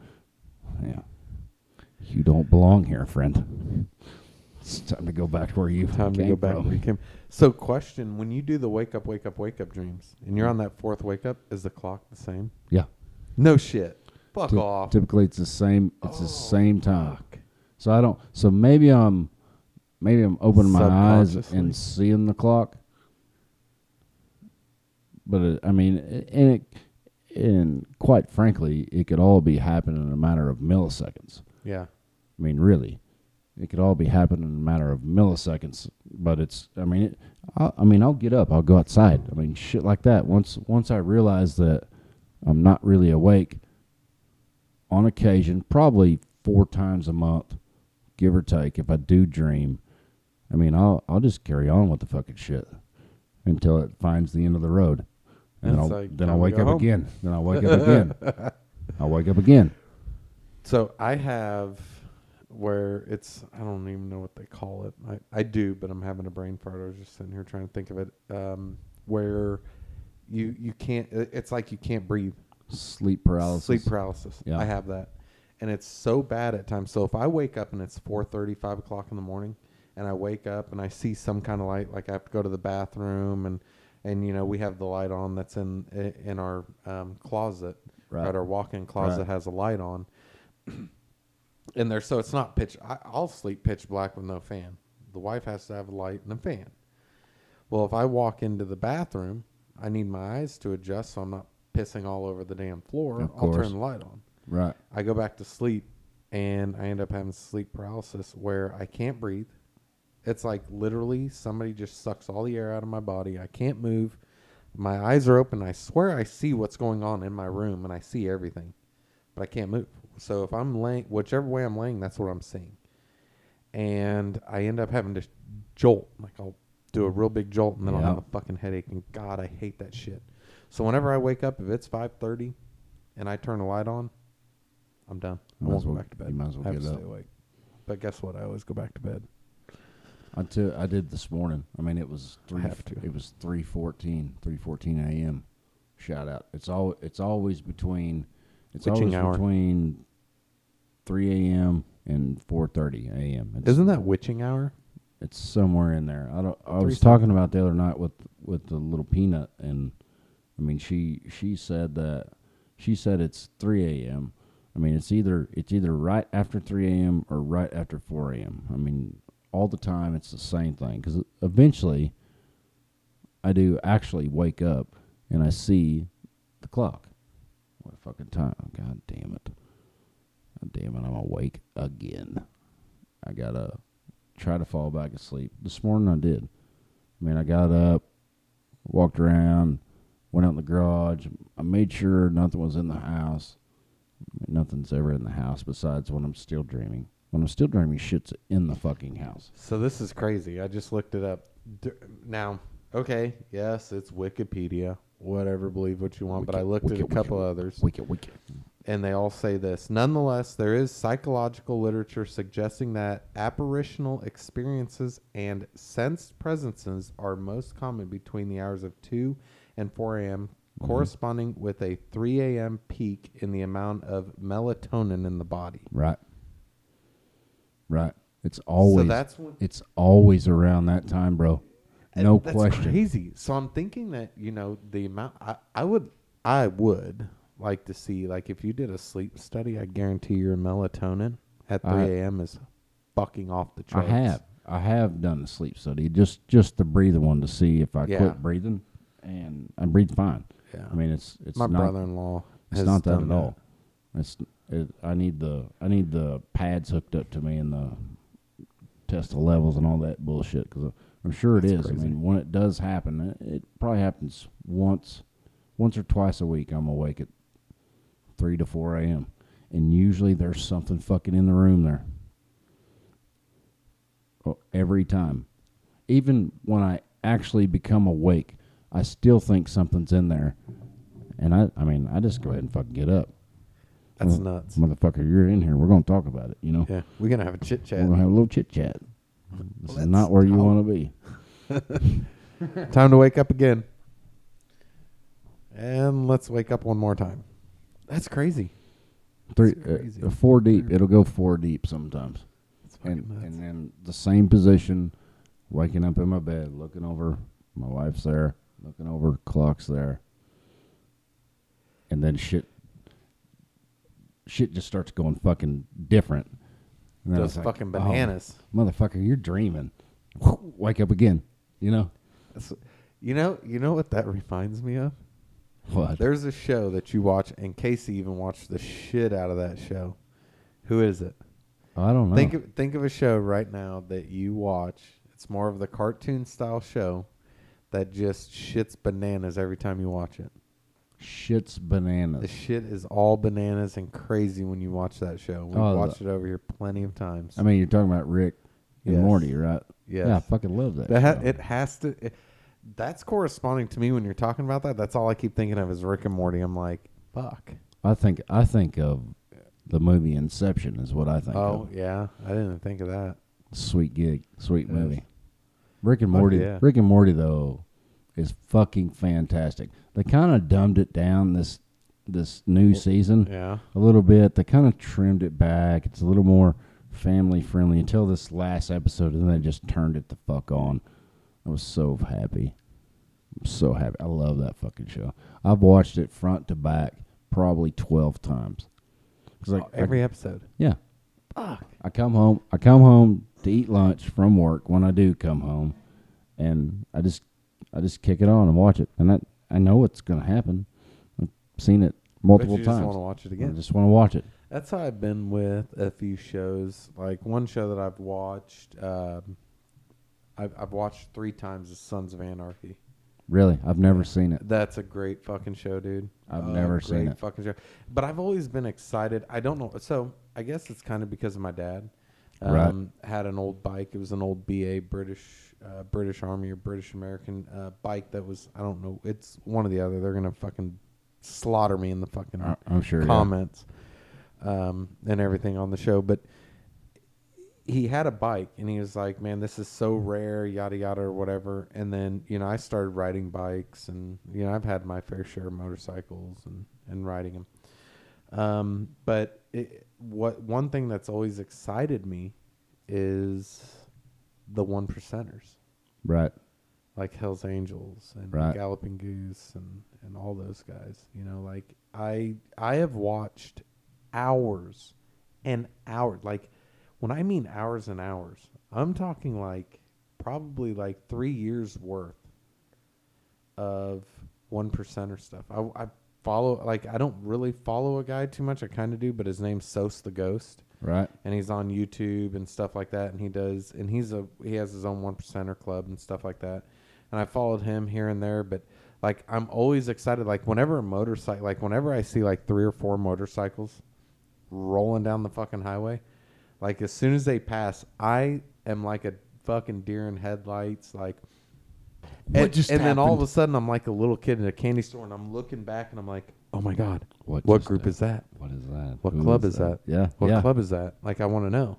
E: Yeah, you don't belong here, friend. It's time to go back to where you
F: Time to go back
E: from.
F: where you came. So, question: When you do the wake up, wake up, wake up dreams, and you're on that fourth wake up, is the clock the same?
E: Yeah,
F: No shit. Fuck
E: Ty-
F: off.
E: typically it's the same. It's
F: Oh,
E: the same time.
F: Fuck.
E: So I don't. So maybe I'm, maybe I'm opening my eyes and seeing the clock. But it, I mean, and it, and quite frankly, it could all be happening in a matter of milliseconds.
F: Yeah.
E: I mean, really, it could all be happening in a matter of milliseconds. But it's, I mean, it, I, I mean, I'll get up, I'll go outside. I mean, shit like that. Once, once I realize that I'm not really awake, on occasion, probably four times a month, give or take, if I do dream, I mean, I'll, I'll just carry on with the fucking shit until it finds the end of the road, then I'll,
F: like,
E: then I'll wake up
F: home.
E: again. Then I'll wake up again. [laughs] I'll wake up again.
F: So I have where it's I don't even know what they call it. I, I do, but I'm having a brain fart. I was just sitting here trying to think of it. Um, where you you can't. It's like you can't breathe.
E: Sleep paralysis.
F: Sleep paralysis.
E: Yeah.
F: I have that, and it's so bad at times. So if I wake up and it's 4:30, 5 o'clock in the morning, and I wake up and I see some kind of light, like I have to go to the bathroom, and and you know we have the light on that's in in our um, closet,
E: Right.
F: right? Our walk-in closet
E: Right.
F: has a light on, [clears throat] in there, so it's not pitch. I, I'll sleep pitch black with no fan. The wife has to have a light and a fan. Well, if I walk into the bathroom, I need my eyes to adjust so I'm not pissing all over the damn floor. I'll turn the light on.
E: Right.
F: I go back to sleep and I end up having sleep paralysis where I can't breathe. It's like literally somebody just sucks all the air out of my body. I can't move. My eyes are open. I swear I see what's going on in my room and I see everything, but I can't move. So if I'm laying, whichever way I'm laying, that's what I'm seeing. And I end up having to jolt. Like I'll do a real big jolt and then I'll have a fucking headache. And God, I hate that shit. So whenever I wake up, if it's 5:30 and I turn the light on, I'm done. I won't
E: as
F: go back to bed.
E: you might as well
F: I have
E: get
F: to
E: up.
F: stay awake. But guess what? I always go back to bed.
E: I took, I did this morning. I mean, it was three.
F: have to.
E: It was three fourteen, three fourteen a.m. Shout out! It's all. It's always between. It's
F: Witching
E: always
F: hour.
E: between three a.m. and four thirty a.m. It's,
F: Isn't that witching hour?
E: It's somewhere in there. I don't. I was talking about the other night with with the little peanut, and I mean, she she said that she said it's three a.m. I mean, it's either it's either right after three a.m. or right after four a.m. I mean, all the time. It's the same thing because eventually, I do actually wake up and I see the clock. What a fucking time? God damn it! God damn it! I'm awake again. I gotta try to fall back asleep. This morning I did. I mean, I got up, walked around, went out in the garage. I made sure nothing was in the house. I mean, nothing's ever in the house besides when I'm still dreaming. When I'm still dreaming, shit's in the fucking house.
F: So this is crazy. I just looked it up. Now, okay, yes, it's Wikipedia. Whatever, believe what you want. but I looked
E: wiki-
F: at a couple
E: wiki-
F: others,
E: Wicked, wicked.
F: and they all say this. Nonetheless, there is psychological literature suggesting that apparitional experiences and sensed presences are most common between the hours of 2 and 4 a.m.,
E: Mm-hmm.
F: corresponding with a 3 a.m. peak in the amount of melatonin in the body.
E: Right. Right. It's always
F: that's when-
E: it's always around that time, bro. No
F: that's
E: question.
F: Crazy. So I'm thinking that you know the amount. I, I would I would like to see like if you did a sleep study. I guarantee your melatonin at 3 a.m. is fucking off the charts.
E: I have. I have done a sleep study just just the breathing one to see if I
F: Yeah.
E: quit breathing and I breathe fine.
F: Yeah.
E: I mean it's it's
F: My
E: not
F: brother-in-law.
E: it's not that
F: done
E: at all. It's it, I need the I need the pads hooked up to me and the test the levels and all that bullshit because I'm sure it is.
F: That's
E: I
F: crazy.
E: mean, when it does happen, it, it probably happens once, once or twice a week. I'm awake at three to four a.m. and usually there's something fucking in the room there. Oh, every time, even when I actually become awake, I still think something's in there, and I I mean I just go ahead and fucking get up.
F: That's
E: Well,
F: nuts.
E: Motherfucker, you're in here. We're gonna talk about it. You know,
F: Yeah, we're gonna have a chit chat.
E: we're gonna have a little chit chat. This is
F: Let's
E: not where you want to be. [laughs]
F: Time to wake up again. And let's wake up one more time. That's crazy.
E: Three,
F: crazy.
E: uh, four deep. It'll go four deep sometimes, and
F: nuts.
E: and then the same position, waking up in my bed, looking over. My wife's there, looking over. Clock's there, and then shit. Shit just starts going fucking different. And then
F: Those
E: like,
F: fucking
E: oh,
F: bananas.
E: motherfucker, you're dreaming. [laughs] Wake up again. You know
F: That's- you know, you know what that reminds me of?
E: what?
F: There's a show that you watch, and Casey even watched the shit out of that show. Who is it?
E: Oh, I don't know.
F: Think of think of a show right now that you watch. It's more of the cartoon style show that just shits bananas every time you watch it.
E: Shit's bananas.
F: The shit is all bananas and crazy when you watch that show. We've
E: Oh, the-
F: watched it over here plenty of times.
E: I mean, you're talking about Rick and
F: Yes.
E: Morty, right?
F: Yes.
E: Yeah, I fucking love that.
F: That
E: show.
F: it has to. It, that's corresponding to me when you're talking about that. That's all I keep thinking of is Rick and Morty. I'm like, fuck.
E: I think I think of the movie Inception is what I think
F: Oh
E: of.
F: yeah, I didn't think of that.
E: Sweet gig, sweet movie. Rick and
F: Fuck
E: Morty.
F: yeah.
E: Rick and Morty though is fucking fantastic. They kind of dumbed it down this this new season
F: Yeah.
E: a little bit. They kind of trimmed it back. It's a little more family friendly until this last episode, and then they just turned it the fuck on. I was so happy. I'm so happy. I love that fucking show. I've watched it front to back probably twelve times. 'Cause like I-
F: Every episode.
E: yeah. Fuck. I come home. I come home to eat lunch from work when I do come home, and I just I just kick it on and watch it. And that I know what's gonna happen. I've seen it
F: But
E: multiple
F: you just want to watch it again.
E: I just want to watch it.
F: That's how I've been with a few shows. Like one show that I've watched, um, I've, I've watched three times is Sons of Anarchy.
E: Really, I've never seen it.
F: That's a great fucking show, dude.
E: I've
F: Uh,
E: never seen it.
F: Fucking show. But I've always been excited. I don't know. So I guess it's kind of because of my dad.
E: Right.
F: Um, Had an old bike. It was an old BA British uh, British Army or British American uh, bike that was I don't know. It's one or the other. They're gonna fucking slaughter me in the fucking
E: I- I'm sure. yeah.
F: comments um, and everything on the show. But he had a bike and he was like, man, this is so rare, yada, yada, or whatever. And then, you know, I started riding bikes and, you know, I've had my fair share of motorcycles and, and riding them. Um, but it, what one thing that's always excited me is the one percenters
E: Right.
F: like Hell's Angels and
E: Right.
F: Galloping Goose and, and all those guys. You know, like I I have watched hours and hours. Like When I mean hours and hours, I'm talking like probably like three years worth of one percenter stuff. I, I follow like I don't really follow a guy too much. I kind of do, but his name's Sos the Ghost,
E: Right.
F: and he's on YouTube and stuff like that. And he does, and he's a he has his own one percenter club and stuff like that. And I followed him here and there, but like I'm always excited. Like whenever a motorcycle, like whenever I see like three or four motorcycles rolling down the fucking highway, like as soon as they pass, I am like a fucking deer in headlights. Like, and, and then all of a sudden I'm like a little kid in a candy store, and I'm looking back, and I'm like, oh my god,
E: What
F: what group is that?
E: What is that?
F: What
E: Who
F: club is that?
E: Yeah.
F: What
E: yeah.
F: club is that? Like, I want to know.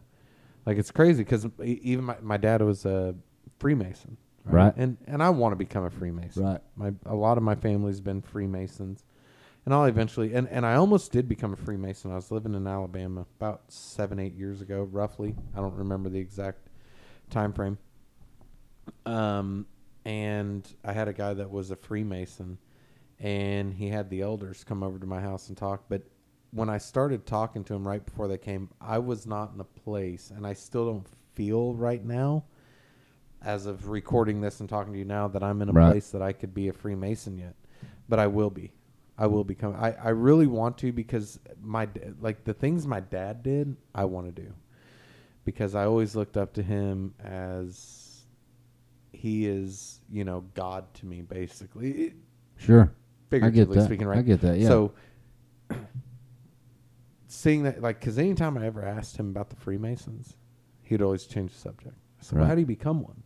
F: Like, it's crazy because even my, my dad was a Freemason,
E: Right.
F: And and I want to become a Freemason.
E: Right.
F: My a lot of my family's been Freemasons, and I'll eventually and and I almost did become a Freemason. I was living in Alabama about seven eight years ago, roughly. I don't remember the exact time frame. Um, and I had a guy that was a Freemason, and he had the elders come over to my house and talk. But when I started talking to him right before they came, I was not in a place, and I still don't feel right now, as of recording this and talking to you now, that I'm in a
E: Right.
F: place that I could be a Freemason yet. But I will be. I will become. I, I really want to because my like the things my dad did, I want to do, because I always looked up to him as he is, you know, God to me, basically,
E: Sure.
F: Figuratively speaking, right?
E: I get that, yeah.
F: So [clears throat] seeing that, like, because anytime I ever asked him about the Freemasons, he'd always change the subject. I said, "Well, how do you become one?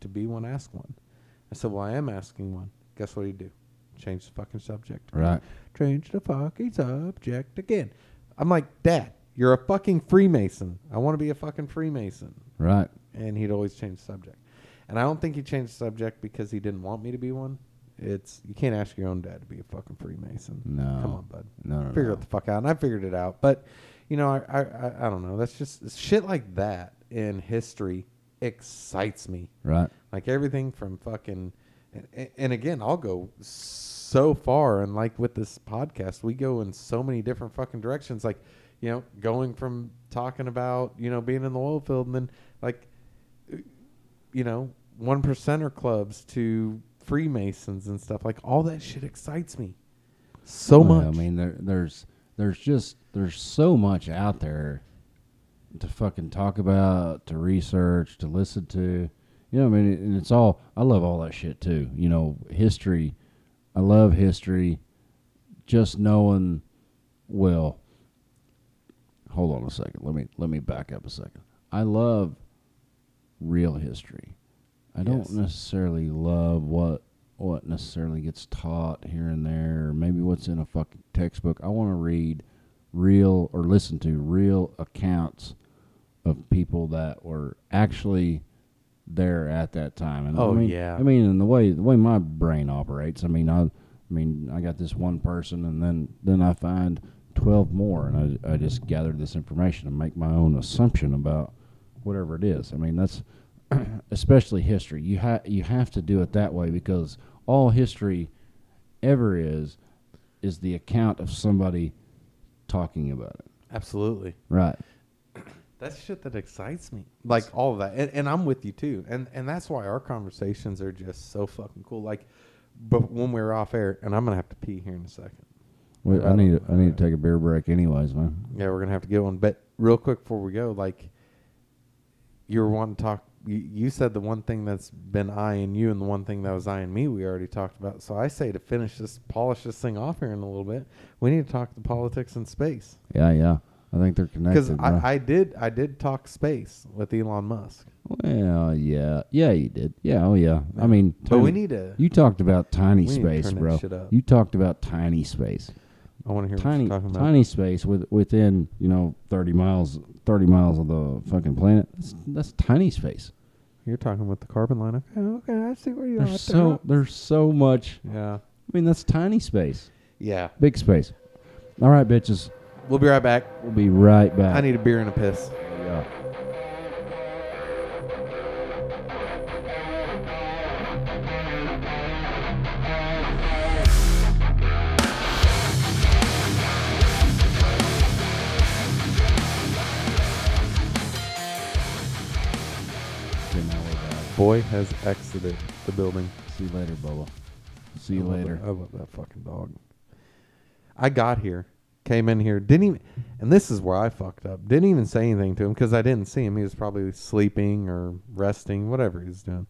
F: To be one, ask one." I said, "Well, I am asking one. Guess what he'd do? Change the fucking subject."
E: Right.
F: Change the fucking subject again. I'm like, Dad, you're a fucking Freemason. I want to be a fucking Freemason.
E: Right.
F: And he'd always change the subject. And I don't think he changed the subject because he didn't want me to be one. It's you can't ask your own dad to be a fucking Freemason.
E: No.
F: Come on, bud.
E: No, no,
F: Figure
E: no.
F: it the fuck out. And I figured it out. But you know, I I, I, I don't know. That's just shit like that in history excites me.
E: Right.
F: Like everything from fucking, and, and again, I'll go so far, and like with this podcast, we go in so many different fucking directions. Like, you know, going from talking about you know being in the oil field, and then like, uh, you know, one percenter clubs to Freemasons and stuff. Like all that shit excites me so
E: Well,
F: much.
E: I mean, there, there's there's just there's so much out there to fucking talk about, to research, to listen to. You know, I mean, and it's all I love all that shit too. You know, history. I love history. Just knowing, well. Hold on a second. Let me let me back up a second. I love real history. I don't necessarily love what what necessarily gets taught here and there, or maybe what's in a fucking textbook. I want to read real or listen to real accounts of people that were actually there at that time. And
F: Oh,
E: I mean,
F: yeah.
E: I mean, and the way the way my brain operates. I mean, I, I mean, I got this one person, and then then I find twelve more, and I I just gather this information and make my own assumption about whatever it is. I mean, that's [clears throat] especially history. You have you have to do it that way because all history ever is is the account of somebody talking about it.
F: Absolutely.
E: Right. [clears throat]
F: That's shit that excites me. Like all of that. And, and I'm with you too. And and that's why our conversations are just so fucking cool. Like but when we're off air, and I'm gonna have to pee here in a second.
E: Well, I need. I need to take a beer break anyways, man.
F: Yeah, we're gonna have to get one. But real quick before we go, like you were wanting to talk you, you said the one thing that's been eyeing you and the one thing that was eyeing me we already talked about. So I say to finish this polish this thing off here in a little bit, we need to talk the politics and space.
E: Yeah, yeah. I think they're connected. Because
F: I, I did I did talk space with Elon Musk.
E: well, yeah, yeah, you did. Yeah, oh yeah. I mean,
F: But we need to
E: You talked about tiny
F: We need to
E: space, bro. You talked about tiny space.
F: I want to hear
E: tiny
F: what you're talking about.
E: tiny space with within you know 30 miles 30 miles of the fucking planet that's, that's tiny space
F: You're talking with the carbon line. Okay, okay, I see where you are.
E: there's so there's so much
F: Yeah.
E: i mean that's tiny space
F: Yeah.
E: big space all right bitches
F: We'll be right back.
E: we'll be right back
F: I need a beer and a piss.
E: yeah.
F: Boy has exited the building.
E: See you later, Bubba. See you
F: I love
E: later.
F: that- I love that fucking dog. I got here, came in here, didn't even, and this is where I fucked up. Didn't even say anything to him because I didn't see him. He was probably sleeping or resting, whatever he was doing.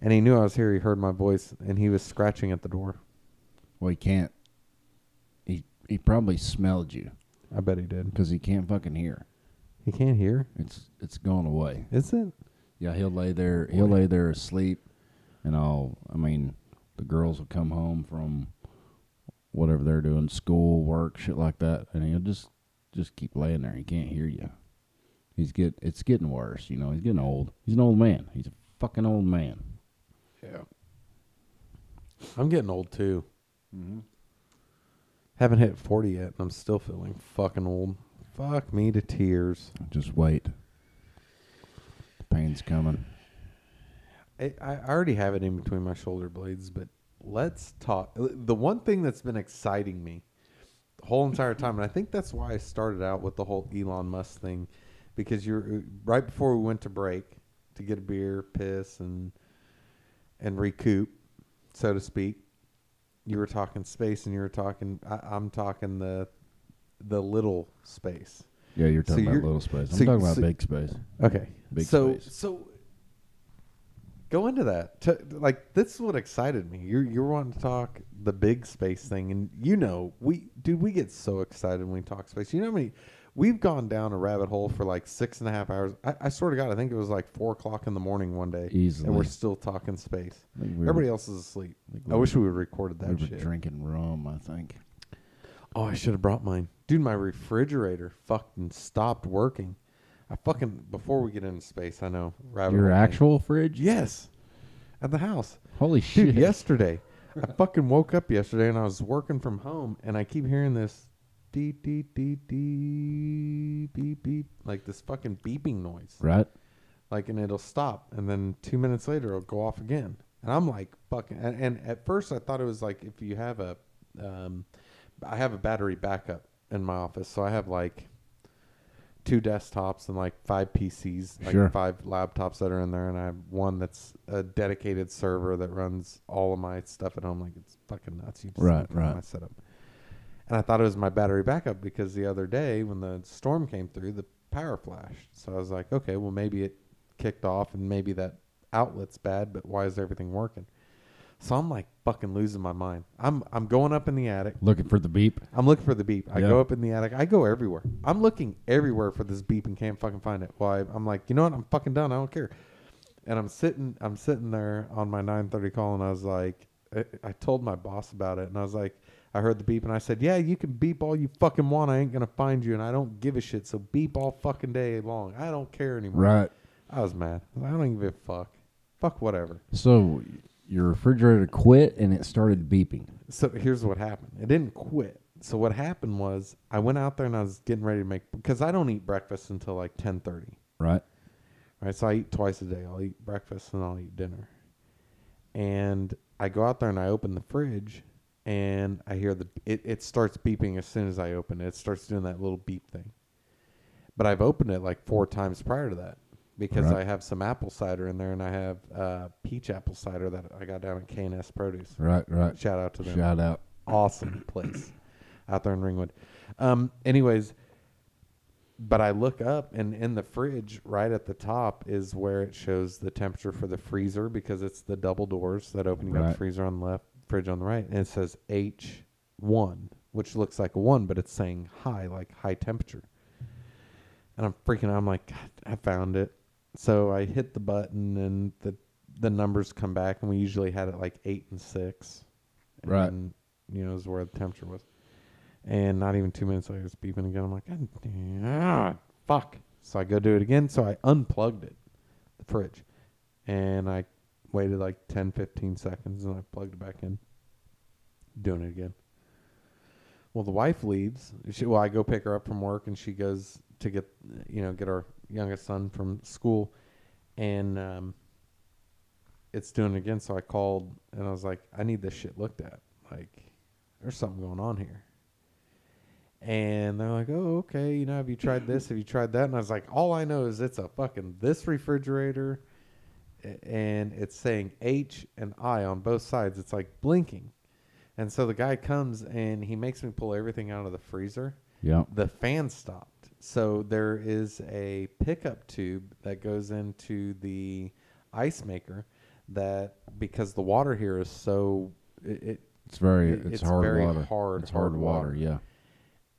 F: And he knew I was here. He heard my voice, and he was scratching at the door.
E: Well, he can't. He he probably smelled you
F: I bet he did.
E: because he can't fucking hear.
F: He can't hear.
E: It's it's going away.
F: Is it?
E: Yeah, he'll lay there. He'll lay there asleep, and I'll. I mean, the girls will come home from whatever they're doing, school, work, shit like that, and he'll just just keep laying there. He can't hear you. He's get. It's getting worse. You know, he's getting old. He's an old man. He's a fucking old man.
F: Yeah. I'm getting old too. Mm-hmm. Haven't hit 40 yet, and I'm still feeling fucking old. Fuck me to tears.
E: Just wait. Pain's coming.
F: I, I already have it in between my shoulder blades, but let's talk. Uh, the one thing that's been exciting me the whole entire time, and I think that's why I started out with the whole Elon Musk thing, because you're uh, right before we went to break to get a beer, piss, and and recoup, so to speak. You were talking space, and you were talking. I, I'm talking the the little space.
E: Yeah, you're
F: So
E: talking
F: you're-
E: about little space. I'm
F: so-
E: talking about
F: so-
E: big space.
F: Okay.
E: Big
F: so
E: space.
F: so go into that. T- like this is what excited me. You're you're wanting to talk the big space thing, and you know we dude we get so excited when we talk space. You know how many we've gone down a rabbit hole for like six and a half hours. I, I swear to God, I think it was like four o'clock in the morning one day,
E: Easily.
F: and we're still talking space.
E: I we were-
F: Everybody else is asleep. I
E: were-
F: wish we would recorded that.
E: we were
F: shit.
E: drinking rum, I think.
F: Oh, I should have brought mine. Dude, my refrigerator fucking stopped working. I fucking before we get into space, I know.
E: Your
F: thing.
E: actual fridge?
F: Yes. At the house.
E: Holy shit.
F: Yesterday. I [laughs] fucking woke up yesterday and I was working from home and I keep hearing this dee dee dee dee beep beep like this fucking beeping noise.
E: Right?
F: Like and it'll stop and then two minutes later it'll go off again. And I'm like fucking and, and at first I thought it was like if you have a um I have a battery backup in my office. So I have like two desktops and like five PCs, like
E: Sure.
F: five laptops that are in there, and I have one that's a dedicated server that runs all of my stuff at home. Like it's fucking nuts. You just
E: Right, right.
F: My setup. And I thought it was my battery backup because the other day when the storm came through, the power flashed. So I was like, okay, well maybe it kicked off and maybe that outlet's bad, but why is everything working? So I'm like fucking losing my mind. I'm I'm going up in the attic.
E: Looking for the beep.
F: I'm looking for the beep. I
E: Yeah.
F: go up in the attic. I go everywhere. I'm looking everywhere for this beep and can't fucking find it. Well, I, I'm like, you know what? I'm fucking done. I don't care. And I'm sitting, I'm sitting there on my 9:30 call, and I was like, I, I told my boss about it, and I was like, I heard the beep, and I said, yeah, you can beep all you fucking want. I ain't gonna find you, and I don't give a shit. So beep all fucking day long. I don't care anymore.
E: Right.
F: I was mad. I, I don't give a fuck. Fuck whatever.
E: So your refrigerator quit and it started beeping.
F: So here's what happened. It didn't quit. So what happened was I went out there and I was getting ready to make because I don't eat breakfast until like ten thirty.
E: Right?
F: Right. So I eat twice a day. I'll eat breakfast and I'll eat dinner. And I go out there and I open the fridge and I hear the it, it starts beeping as soon as I open it. It starts doing that little beep thing. But I've opened it like four times prior to that because
E: Right.
F: I have some apple cider in there and I have uh, peach apple cider that I got down at K&S Produce.
E: Right, right.
F: Shout out to them
E: Shout out.
F: awesome place out there in Ringwood. Um, anyways, but I look up and in the fridge right at the top is where it shows the temperature for the freezer because it's the double doors that open. You got the freezer on the left, fridge on the right, and it says H one, which looks like a one, but it's saying high, like high temperature. And I'm freaking out. I'm like, God, I found it. So I hit the button and the the numbers come back, and we usually had it like eight and six.
E: Right.
F: And, you know, is where the temperature was. And not even two minutes later, it's beeping again. I'm like, ah, fuck. So I go do it again. So I unplugged it, the fridge. And I waited like 10, 15 seconds and I plugged it back in. Doing it again. Well, the wife leaves. She, well, I go pick her up from work and she goes to get, you know, get our youngest son from school. And um, it's doing it again. So I called and I was like, I need this shit looked at. Like, there's something going on here. And they're like, oh, okay. You know, have you tried this? Have you tried that? And I was like, all I know is it's a fucking this refrigerator and it's saying H and I on both sides. It's like blinking. And so the guy comes and he makes me pull everything out of the freezer.
E: Yeah.
F: The fan stopped. So there is a pickup tube that goes into the ice maker that because the water here is so it, it
E: It's very
F: It-
E: it's,
F: it's
E: hard
F: very
E: water.
F: hard,
E: It's hard,
F: hard
E: water.
F: water.
E: Yeah.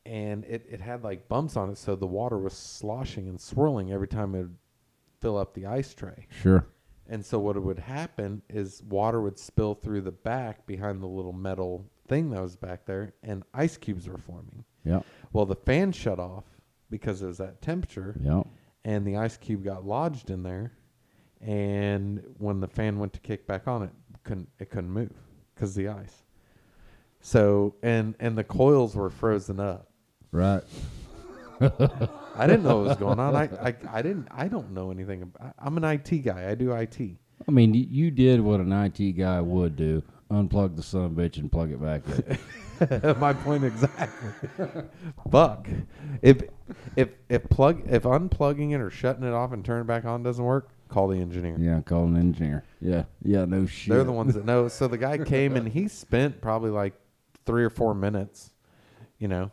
F: and it, it had like bumps on it so the water was sloshing and swirling every time it would fill up the ice tray.
E: Sure.
F: And so what would happen is water would spill through the back behind the little metal thing that was back there and ice cubes were forming.
E: Yeah.
F: Well, the fan shut off because it was at temperature
E: Yeah.
F: and the ice cube got lodged in there and when the fan went to kick back on it couldn't it couldn't move cuz the ice. So and and the coils were frozen up.
E: Right. [laughs]
F: I didn't know what was going on. I, I, I didn't. I don't know anything. About, I'm an IT guy. I do IT.
E: I mean, you did what an IT guy would do: unplug the son of bitch and plug it back in. [laughs] [laughs]
F: My point exactly. Fuck. If if if plug if unplugging it or shutting it off and turning it back on doesn't work, call the engineer.
E: yeah, call an engineer. Yeah. Yeah. No shit.
F: They're the ones that know. So the guy [laughs] came and he spent probably like three or four minutes, you know,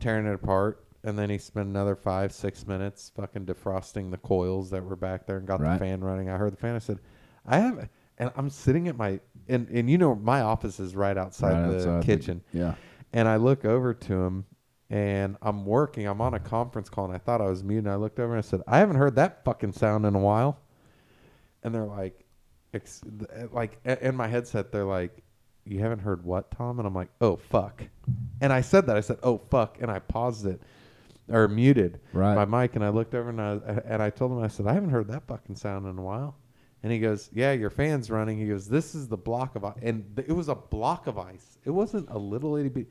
F: tearing it apart. And then he spent another five, six minutes fucking defrosting the coils that were back there and got
E: Right.
F: the fan running. I heard the fan. I said, I have, and I'm sitting at my, and, and you know, my office is right outside
E: Right
F: the
E: outside the-
F: kitchen.
E: Yeah.
F: And I look over to him and I'm working. I'm on a conference call and I thought I was muted. I looked over and I said, I haven't heard that fucking sound in a while. And they're like, ex- like in my headset, they're like, you haven't heard what, Tom? And I'm like, oh, fuck. And I said that. I said, oh, fuck. And I paused it or muted
E: Right.
F: my mic. And I looked over and I, and I told him, I said, I haven't heard that fucking sound in a while. And he goes, "Yeah, your fan's running." He goes, "This is the block of ice," and th- it was a block of ice. It wasn't a little itty bit.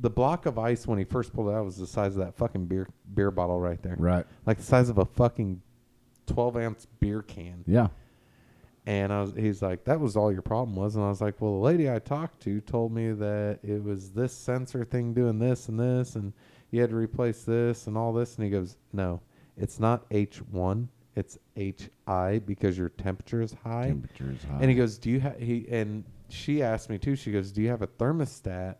F: The block of ice when he first pulled it out was the size of that fucking beer beer bottle right there,
E: Right.
F: like the size of a fucking twelve ounce beer can.
E: Yeah.
F: And I was, he's like, "That was all your problem was," and I was like, "Well, the lady I talked to told me that it was this sensor thing doing this and this, and you had to replace this and all this." And he goes, "No, it's not H one, it's H I because your temperature is high."
E: Temperature is high.
F: And he goes, "Do you have he?" And she asked me too. She goes, "Do you have a thermostat,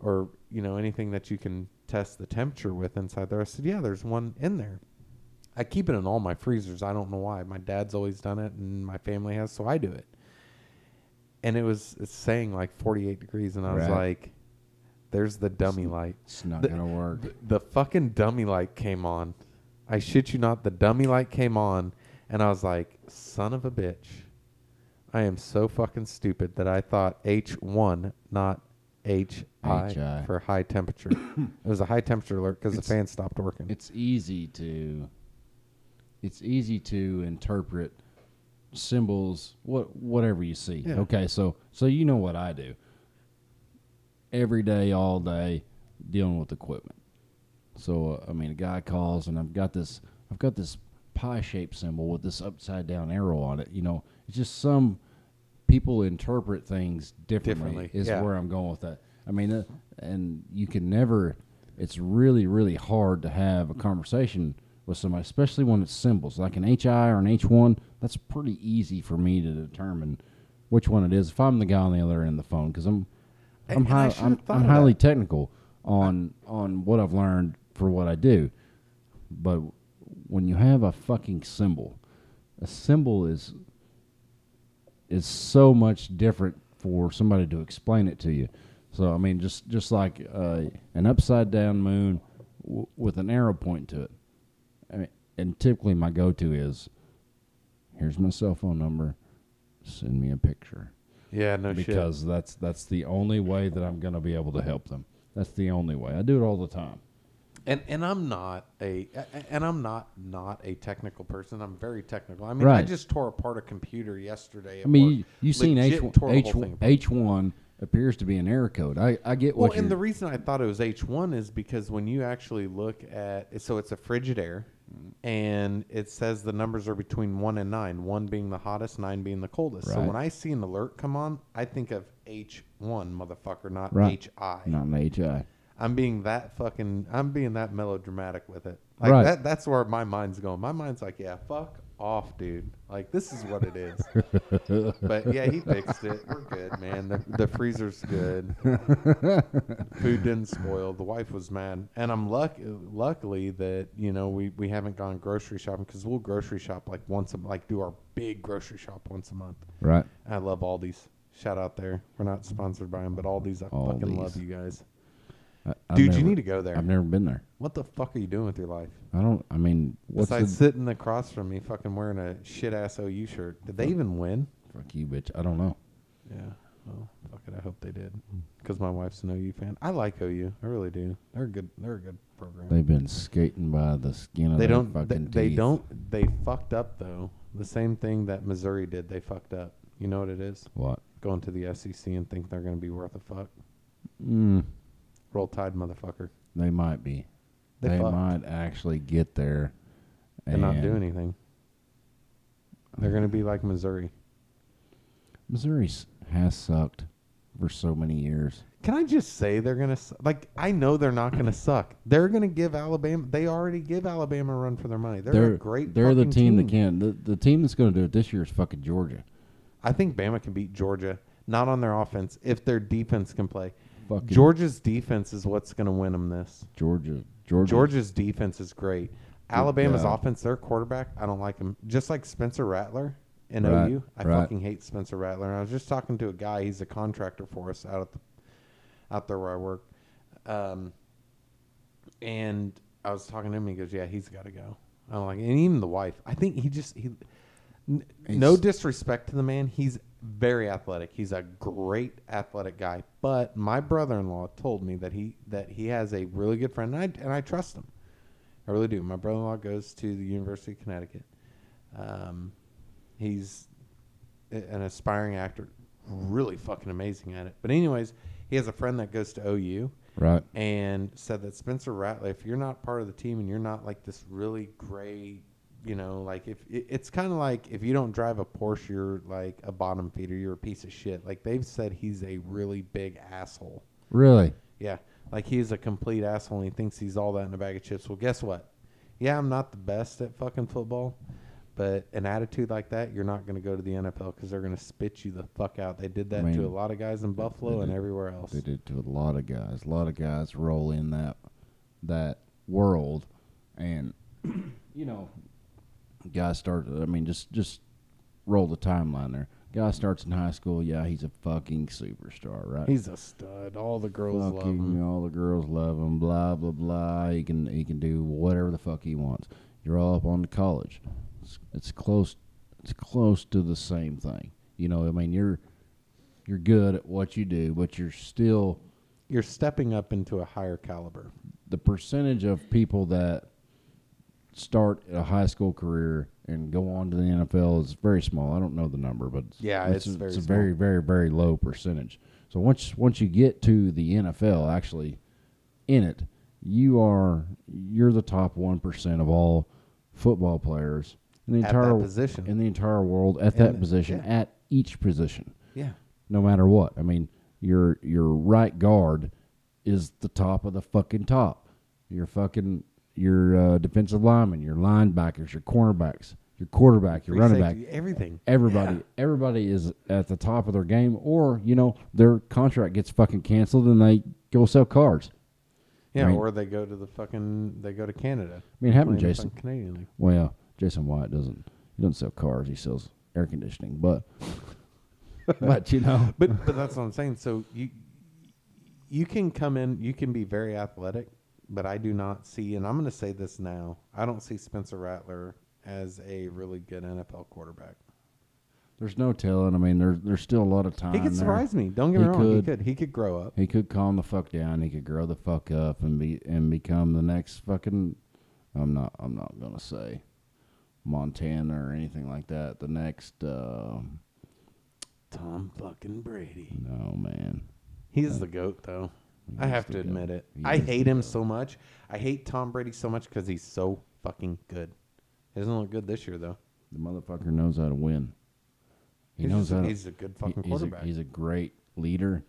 F: or you know anything that you can test the temperature with inside there?" I said, "Yeah, there's one in there. I keep it in all my freezers. I don't know why. My dad's always done it, and my family has, so I do it." And it was it's saying like 48 degrees, and I was like, "There's the dummy light."
E: it's not
F: the-
E: gonna work.
F: The fucking dummy light came on. I shit you not, the dummy light came on, and I was like, son of a bitch. I am so fucking stupid that I thought H1, not HI,
E: HI.
F: for high temperature. [coughs] it was a high temperature alert because the
E: It's-
F: fan stopped working.
E: it's easy to it's easy to interpret symbols what whatever you see
F: Yeah.
E: okay so so you know what i do every day all day dealing with equipment so uh, i mean a guy calls and i've got this i've got this pie shaped symbol with this upside down arrow on it. You know it's just some people interpret things differently,
F: Differently,
E: is
F: yeah.
E: where i'm going with that. I mean uh, and you can never it's really really hard to have a conversation with somebody especially when it's symbols. Like an hi or an h1 that's pretty easy for me to determine which one it is. If i'm the guy on the other end of the phone because i'm i'm,
F: And- and I
E: high, I'm, I'm highly technical on on what i've learned for what i do but when you have a fucking symbol a symbol is is so much different for somebody to explain it to you. So I mean, just just like uh, an upside down moon w- with an arrow pointing to it. I mean, and typically my go to is, here's my cell phone number, send me a picture
F: yeah, no shit.
E: because that's that's the only way that I'm gonna be able to help them. That's the only way. I do it all the time.
F: And and I'm not a and I'm not not a technical person. I'm very technical. I mean, I just tore apart a computer yesterday.
E: I mean, you, you've seen H
F: one
E: H
F: one
E: H one appears to be an error code. I, I get
F: Well,
E: what
F: and
E: you're
F: the reason I thought it was H1 is because when you actually look at so it's a Frigidaire and it says the numbers are between 1 and 9, 1 being the hottest, 9 being the coldest. So when I see an alert come on, I think of H1 motherfucker, not
E: Right.
F: HI.
E: not an HI.
F: I'm being that fucking. I'm being that melodramatic with it. Like
E: Right.
F: that. That's where my mind's going. My mind's like, yeah, fuck off, dude. Like this is what it is. [laughs] but yeah, he fixed it. We're good, man. The, the freezer's good. Food didn't spoil. The wife was mad, and I'm lucky. Luckily that you know we we haven't gone grocery shopping because we'll grocery shop like once a like do our big grocery shop once a month.
E: Right.
F: I love Aldi's. Shout out there. We're not sponsored by them, but Aldi's. I fucking love you guys.
E: I,
F: Dude, you need to go there.
E: I've never been there.
F: What the fuck are you doing with your life?
E: I don't. I mean, what's
F: Besides
E: the
F: sitting across from me, fucking wearing a shit ass OU shirt. Did they even win?
E: fuck you, bitch? I don't know.
F: Yeah. Well, fuck it. I hope they did. Because my wife's an OU fan. I like OU. I really do. They're a good. They're a good program.
E: They've been skating by the skin of
F: They
E: their
F: don't. They,
E: fucking
F: they
E: teeth.
F: don't. They fucked up though. The same thing that Missouri did. They fucked up. You know what it is?
E: What?
F: Going to the SEC and think they're going to be worth a fuck.
E: Mm,
F: Roll Tide, motherfucker.
E: they might be.
F: They
E: They, might actually get there
F: and not do anything. They're going to be like Missouri.
E: Missouri has sucked for so many years.
F: Can I just say they're gonna like? I know they're not gonna [clears throat] suck. They're gonna give Alabama. They already give Alabama a run for their money. They're,
E: They're
F: a great.
E: They're the
F: fucking
E: team, that can. The, the team that's going to do it this year is fucking Georgia.
F: I think Bama can beat Georgia. Not on their offense. If their defense can play,
E: Fucking
F: Georgia's defense is what's gonna win them this.
E: Georgia. Georgia.
F: Georgia's defense is great. Alabama's
E: God.
F: offense, their quarterback, I don't like him. Just like Spencer Rattler in
E: Right,
F: OU, I
E: right.
F: fucking hate Spencer Rattler. And I was just talking to a guy. He's a contractor for us out at the out there where I work. Um, and I was talking to him. He goes, "Yeah, he's got to go." I'm like, and even the wife. I think he just he. N- no disrespect to the man, he's very athletic. He's a great athletic guy. But my brother-in-law told me that he that he has a really good friend, and I and I trust him. I really do. My brother-in-law goes to the University of Connecticut. Um, he's an aspiring actor, really fucking amazing at it. But anyways, he has a friend that goes to OU
E: Right.
F: and said that Spencer Rattler, if you're not part of the team and you're not like this really gray, you know, like if it's kind of like if you don't drive a Porsche, you're like a bottom feeder, you're a piece of shit. Like they've said he's a really big asshole.
E: Really?
F: Yeah, like he's a complete asshole and he thinks he's all that in a bag of chips. Well, guess what? Yeah, I'm not the best at fucking football, but an attitude like that, you're not going to go to the NFL because they're going to spit you the fuck out. They did that
E: I
F: to a lot of guys in Buffalo and
E: did.
F: everywhere else.
E: They did to a lot of guys. A lot of guys roll in that that world, and [coughs] you know, guys start. I mean, just just roll the timeline there. Guy starts in high school. Yeah, he's a fucking superstar, right?
F: He's a stud. All the girls love him.
E: all the girls love him. Blah blah blah. He can he can do whatever the fuck he wants. You're all up on to college. It's, it's close. It's close to the same thing. You know, I mean, you're you're good at what you do, but you're still
F: You're stepping up into a higher caliber.
E: the percentage of people that start a high school career and go on to the NFL is very small. I don't know the number, but
F: Yeah,
E: it's,
F: it's
E: a,
F: very
E: it's a very very very low percentage. So once once you get to the NFL, actually in it, you are you're the top one percent of all football players in the
F: At
E: entire
F: position.
E: in the entire world at
F: And
E: that
F: the-
E: position
F: yeah.
E: at each position
F: Yeah.
E: no matter what. I mean, your your right guard is the top of the fucking top. Your fucking your uh, defensive lineman, your linebackers, your cornerbacks, your quarterback, your
F: Free
E: running back,
F: everything.
E: Everybody,
F: Yeah.
E: everybody is at the top of their game, or you know their contract gets fucking canceled and they go sell cars.
F: Yeah,
E: I mean-
F: or they go to the fucking they go to Canada.
E: I mean, it happened, Jason.
F: Canadian league.
E: Well, Jason White doesn't. He doesn't sell cars. He sells air conditioning, but [laughs] but you know,
F: But but that's what I'm saying. So you you can come in, you can be very athletic, but I do not see, and I'm going to say this now, I don't see Spencer Rattler as a really good NFL quarterback.
E: there's no telling. I mean, there's there's still a lot of time.
F: He could
E: there.
F: surprise me. Don't get me
E: He
F: wrong. He
E: could.
F: could. He could grow up.
E: He could calm the fuck down. He could grow the fuck up and be and become the next fucking. I'm not. I'm not gonna say Montana or anything like that. The next. Uh,
F: Tom fucking Brady.
E: no man.
F: He's the goat, though. I have to admit it.
E: He
F: I hate him so much. I hate Tom Brady so much because he's so fucking good. He doesn't look good this year, though.
E: The motherfucker knows how to win. He
F: he's
E: knows
F: just a-
E: how. to,
F: he's a good fucking
E: he's, a,
F: quarterback.
E: he's a great leader.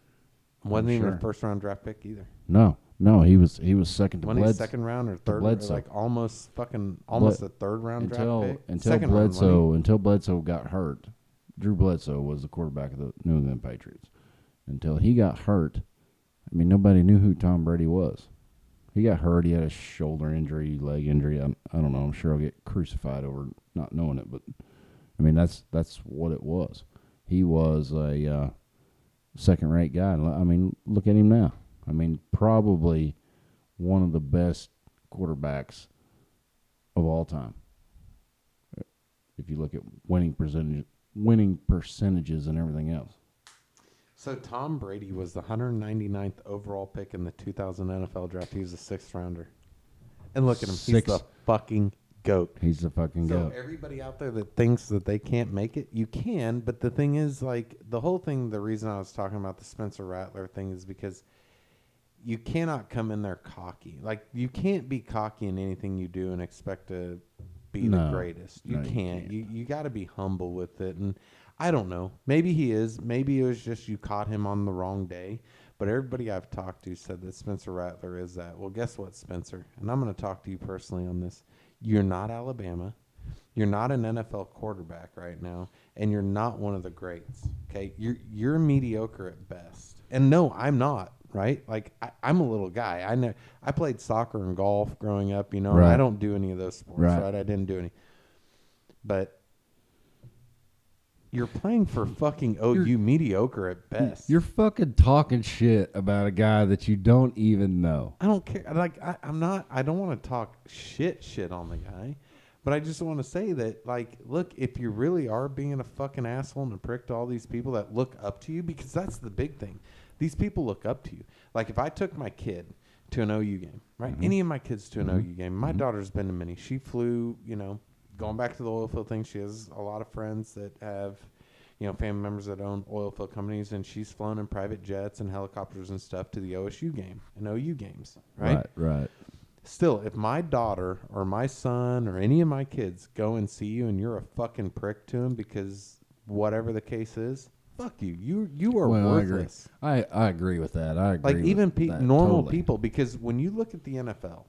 F: Wasn't even
E: sure.
F: a first round draft pick either.
E: No, No, he was he was second to
F: When
E: Bledsoe.
F: second round or third,
E: Bledsoe.
F: like almost fucking almost
E: Bled-
F: a third round
E: until
F: draft pick.
E: until
F: second?
E: Bledsoe until Bledsoe got hurt. Drew Bledsoe was the quarterback of the New England Patriots. Until he got hurt, I mean nobody knew who Tom Brady was. He got hurt. He had a shoulder injury, leg injury. I, I don't know. I'm sure I'll get crucified over not knowing it, but I mean that's that's what it was. He was a uh, second rate guy. I mean, look at him now. I mean, probably one of the best quarterbacks of all time. If you look at winning percentage, winning percentages, and everything else.
F: So Tom Brady was the 199th overall pick in the 2000 NFL draft. He was a sixth rounder. And look at him. He's
E: Six.
F: the fucking goat.
E: He's the fucking goat.
F: So
E: goat.
F: everybody out there that thinks that they can't make it, you can. But the thing is, like the whole thing. The reason I was talking about the Spencer Rattler thing is because you cannot come in there cocky. Like you can't be cocky in anything you do and expect to be the
E: No.
F: greatest. You
E: No, you
F: can't.
E: can't.
F: You you got to be humble with it. And I don't know. Maybe he is. Maybe it was just you caught him on the wrong day. But everybody I've talked to said that Spencer Rattler is that. Well, guess what, Spencer? And I'm going to talk to you personally on this. You're not Alabama. You're not an NFL quarterback right now, and you're not one of the greats. Okay, you're you're mediocre at best. And no, I'm not. Right? Like I, I'm a little guy. I know I played soccer and golf growing up. You know, and I don't do any of those sports.
E: Right.
F: Right? I didn't do any. But you're playing for fucking OU, mediocre at best.
E: You're fucking talking shit about a guy that you don't even know.
F: I don't care. Like I, I'm not. I don't want to talk shit shit on the guy, but I just want to say that like, look, if you really are being a fucking asshole and a prick to all these people that look up to you, because that's the big thing. These people look up to you. Like if I took my kid to an OU game, right? Mm-hmm. Any of my kids to an OU mm-hmm. game. My mm-hmm. daughter's been to many. She flew. You know, going back to the oil field thing. She has a lot of friends that have you know, family members that own oil field companies, and she's flown in private jets and helicopters and stuff to the OSU game and OU games, right?
E: Right. right.
F: Still, if my daughter or my son or any of my kids go and see you and you're a fucking prick to them because whatever the case is, fuck you. You you are
E: Well, I agree.
F: worthless.
E: I, I agree with that. I agree.
F: Like even pe- normal
E: totally.
F: people, because when you look at the NFL,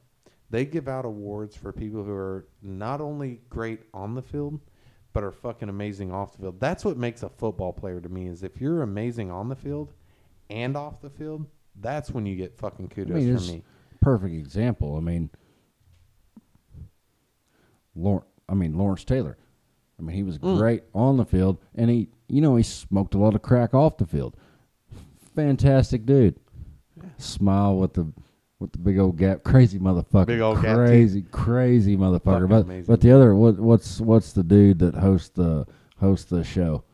F: they give out awards for people who are not only great on the field, but are fucking amazing off the field. That's what makes a football player to me. Is if you're amazing on the field and off the field, that's when you get fucking
E: I
F: kudos
E: mean,
F: from me.
E: perfect example. I mean, Lawrence. I mean Lawrence Taylor. I mean, he was
F: Mm.
E: great on the field, and he, you know, he smoked a lot of crack off the field. Fantastic dude. Smile with the with the big old gap, crazy motherfucker,
F: Big old gap
E: crazy, crazy motherfucker.
F: Fucking
E: But
F: amazing.
E: but the other, what what's what's the dude that hosts the hosts the show,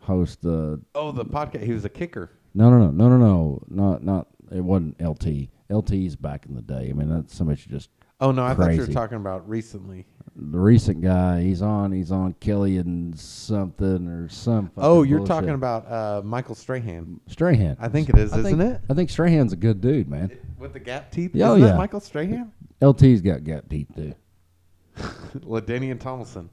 E: hosts the
F: Oh, the podcast. He was a kicker.
E: no, no, no, no, no, no, not not. It wasn't LT. LT's back in the day. I mean, that's somebody just
F: Oh no, I thought you were talking about recently.
E: The recent guy. He's on. He's on Kelly and something or some.
F: Oh, you're
E: bullshit.
F: talking about uh, Michael Strahan.
E: Strahan.
F: I think it is,
E: I
F: isn't
E: think,
F: it?
E: I think Strahan's a good dude, man.
F: With the gap teeth.
E: Yeah, oh, yeah.
F: Michael Strahan.
E: LT's got gap teeth too. [laughs]
F: LaDainian Tomlinson.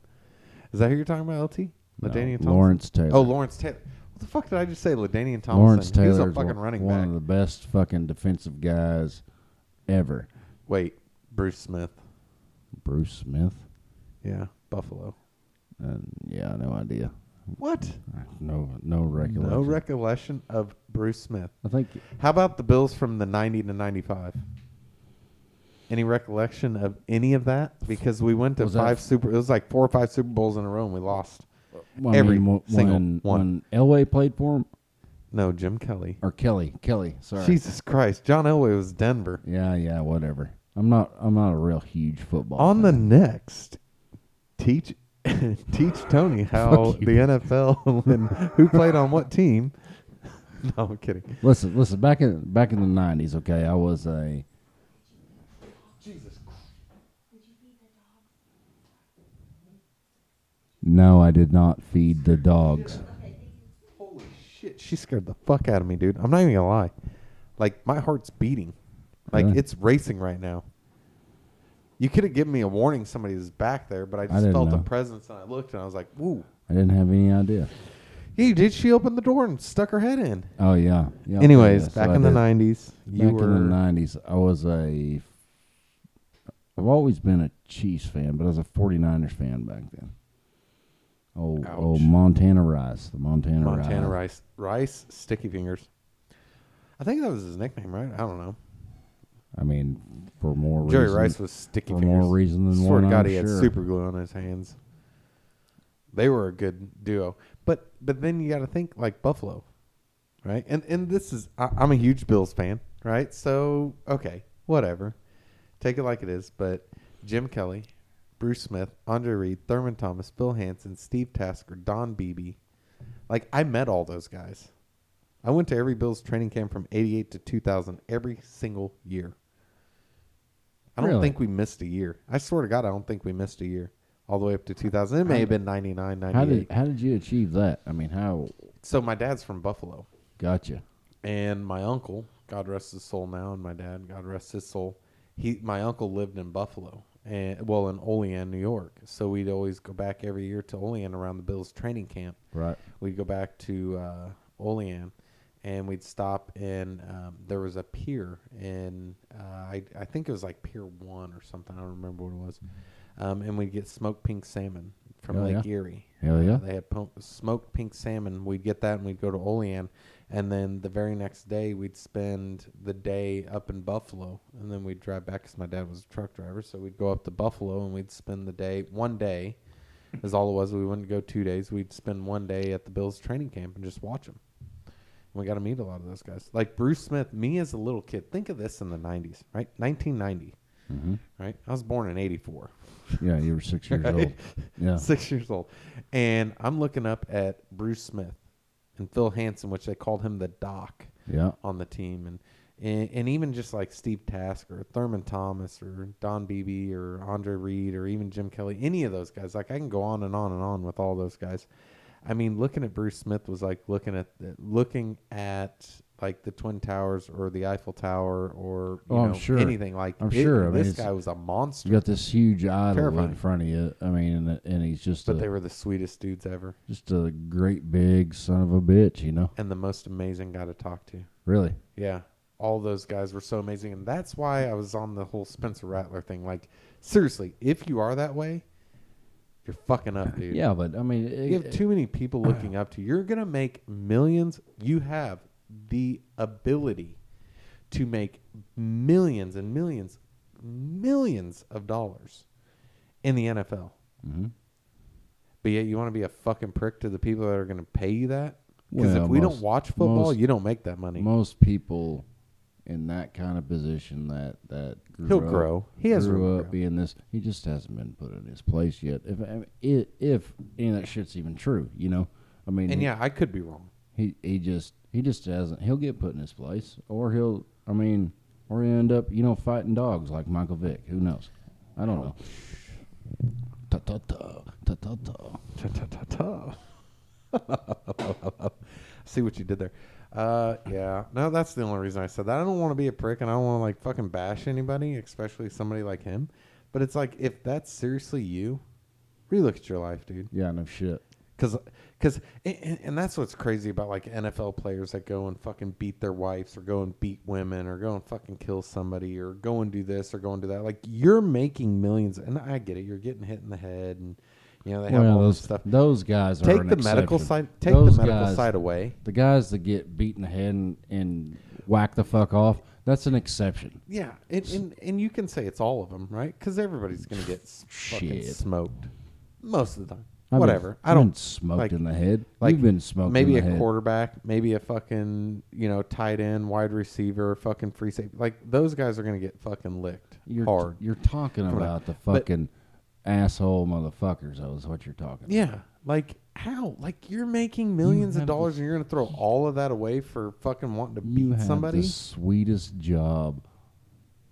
F: Is that who you're talking about? LT.
E: No,
F: LaDainian Tomlinson.
E: Lawrence Taylor.
F: Oh, Lawrence Taylor. What the fuck did I just say? LaDainian Tomlinson.
E: Lawrence Taylor
F: a fucking running back.
E: one
F: back.
E: of the best fucking defensive guys ever.
F: Wait, Bruce Smith.
E: Bruce Smith.
F: Yeah, Buffalo.
E: And yeah, no idea.
F: What?
E: No, no recollection.
F: No recollection of Bruce Smith.
E: I think
F: How about the Bills from the 90 to 95? Any recollection of any of that? Because we went to
E: Was that-
F: five super. It was like four or five Super Bowls in a row, and we lost.
E: well, I
F: Every
E: mean, wh-
F: single
E: when
F: one.
E: when Elway played for him
F: No, Jim Kelly.
E: or Kelly. Kelly. Sorry.
F: Jesus Christ, John Elway was Denver.
E: Yeah, yeah, whatever. I'm not. I'm not a real huge football.
F: On the
E: fan.
F: next, teach [laughs] teach [laughs] Tony how
E: Fuck you.
F: the NFL [laughs] and who played on what team. No, I'm kidding.
E: listen, listen. Back in back in the '90s, okay, I was a.
F: Jesus.
E: No, I did not feed the dogs.
F: Holy shit, she scared the fuck out of me, dude. I'm not even gonna lie. Like my heart's beating. Like
E: Really?
F: it's racing right now. You could have given me a warning somebody was back there, but I just
E: didn't
F: felt
E: know.
F: presence and I looked and I was like, "Woo."
E: I didn't have any idea.
F: He did. She opened the door and stuck her head in.
E: Oh yeah. yeah
F: Anyways,
E: yes,
F: back
E: I
F: in the
E: did.
F: '90s, you
E: Back
F: were
E: in the nineties, I was a. I've always been a Chiefs fan, but I was a 49ers fan back then. Oh, oh, Montana Rice, the Montana, Rice.
F: Montana
E: Rice.
F: Rice. Rice, Sticky Fingers. I think that was his nickname, right? I don't know.
E: I mean, for more
F: Jerry
E: reason,
F: Rice was Sticky
E: for
F: Fingers.
E: more reason than
F: Swear
E: one.
F: to God,
E: I'm
F: he had
E: sure.
F: super glue on his hands. They were a good duo, but but then you got to think like Buffalo, right? And and this is I, I'm a huge Bills fan, right? So okay, whatever, take it like it is. But Jim Kelly, Bruce Smith, Andre Reed, Thurman Thomas, Bill Hansen, Steve Tasker, Don Beebe, like I met all those guys. I went to every Bills training camp from '88 to 2000 every single year. I don't
E: Really?
F: think we missed a year. I swear to God, I don't think we missed a year all the way up to 2000. It may have been 99,
E: How
F: 98.
E: did how did you achieve that? I mean, how?
F: so my dad's from Buffalo,
E: Gotcha.
F: and my uncle, God rest his soul now, and my dad, God rest his soul, he my uncle lived in Buffalo, and well in Olean, New York. So we'd always go back every year to Olean around the Bills training camp.
E: Right.
F: we'd go back to uh, Olean, and we'd stop and Um, there was a pier and uh, I I think it was like Pier One or something. I don't remember what it was. Um, and we'd get smoked pink salmon from
E: Oh,
F: Lake
E: yeah?
F: Erie.
E: Hell yeah.
F: Uh, they had po- smoked pink salmon. We'd get that, and we'd go to Olean. And then the very next day, we'd spend the day up in Buffalo, and then we'd drive back because my dad was a truck driver. So we'd go up to Buffalo, and we'd spend the day one day [laughs] is all it was. We wouldn't go two days. We'd spend one day at the Bills training camp and just watch them. We got to meet a lot of those guys. Like Bruce Smith, me as a little kid, think of this in the 90s, right? 1990,
E: hmm
F: right? I was born in 84.
E: Yeah, you were six years [laughs]
F: Right?
E: old. Yeah.
F: Six years old. And I'm looking up at Bruce Smith and Phil Hansen, which they called him the Doc
E: Yeah.
F: on the team. And, and, and even just like Steve Tasker or Thurman Thomas, or Don Beebe, or Andre Reed, or even Jim Kelly, any of those guys. Like I can go on and on and on with all those guys. I mean, looking at Bruce Smith was like looking at the, looking at like the Twin Towers or the Eiffel Tower or you
E: Oh, I'm
F: know,
E: sure.
F: anything like.
E: I'm
F: it-
E: sure. I mean,
F: this guy was a monster.
E: You got this huge idol
F: Terrifying.
E: in front of you. I mean, and, and he's just
F: but
E: a,
F: they were the sweetest dudes ever,
E: just a great big son of a bitch, you know?
F: and the most amazing guy to talk to.
E: Really.
F: Yeah. All those guys were so amazing. And that's why I was on the whole Spencer Rattler thing. Like, seriously, if you are that way, you're fucking up, dude.
E: Yeah, but I mean,
F: You have too many people [clears throat] looking up to you. You're going to make millions. You have the ability to make millions and millions, millions of dollars in the NFL.
E: Mhm.
F: But yet you want to be a fucking prick to the people that are going to pay you that? Because
E: Well,
F: if we
E: most-
F: don't watch football,
E: most-
F: you don't make that money.
E: most people in that kind of position that that
F: He'll
E: up,
F: grow. He has
E: grew up being this. He just hasn't been put in his place yet. If I mean, i- if any of that shit's even true, you know. I mean,
F: And
E: he,
F: yeah, I could be wrong.
E: he he just he just hasn't. He'll get put in his place, or he'll. I mean, or he'll end up, you know, fighting dogs like Michael Vick. Who knows? I don't know. Ta ta ta Ta ta ta ta ta ta. [laughs]
F: See what you did there. Uh, yeah. No, that's the only reason I said that. I don't want to be a prick, and I don't want to like fucking bash anybody, especially somebody like him. But it's like if that's seriously you, relook at your life, dude.
E: Yeah, no shit.
F: Because, because, and, and that's what's crazy about like NFL players that go and fucking beat their wives or go and beat women or go and fucking kill somebody or go and do this or go and do that. Like you're making millions, and I get it. You're getting hit in the head, and you know they have
E: Well,
F: all
E: those
F: this stuff.
E: those guys are
F: Take
E: an
F: the medical side. Take
E: Those
F: the medical
E: guys-
F: side away.
E: The guys that get beaten the head and, and whack the fuck off, that's an exception.
F: Yeah, and, and and you can say it's all of them, right? Because everybody's gonna get [sighs] fucking smoked most of the time.
E: I've
F: Whatever. I don't
E: smoked
F: like-
E: in the head.
F: like
E: You've been smoked.
F: maybe
E: in
F: a
E: head.
F: quarterback, maybe a fucking you know tight end, wide receiver, fucking free safety. Like those guys are gonna get fucking licked
E: You're
F: hard.
E: You're talking about the
F: But-
E: fucking asshole motherfuckers. Though is what you're talking.
F: yeah, like how? Like you're making millions of
E: have the-
F: dollars and you're gonna throw all of that away for fucking wanting to
E: You
F: beat
E: have
F: somebody?
E: the sweetest job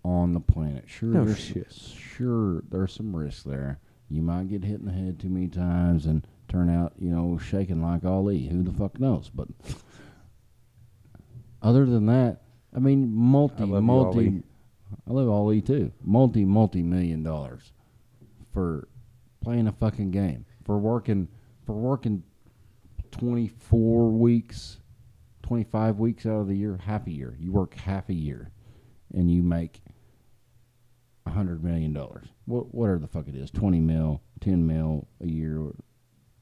E: on the planet. Sure,
F: No
E: there's
F: shit.
E: sure there's some risk there. You might get hit in the head too many times and turn out, you know, shaking like Ali. Who the fuck knows? But other than that, I mean, multi,
F: I love you,
E: multi.
F: Ali.
E: I love Ali too. Multi, multi million dollars for playing a fucking game for working for working twenty four weeks, twenty five weeks out of the year, half a year. You work half a year, and you make a hundred million dollars. What whatever the fuck it is, twenty mil, ten mil a year.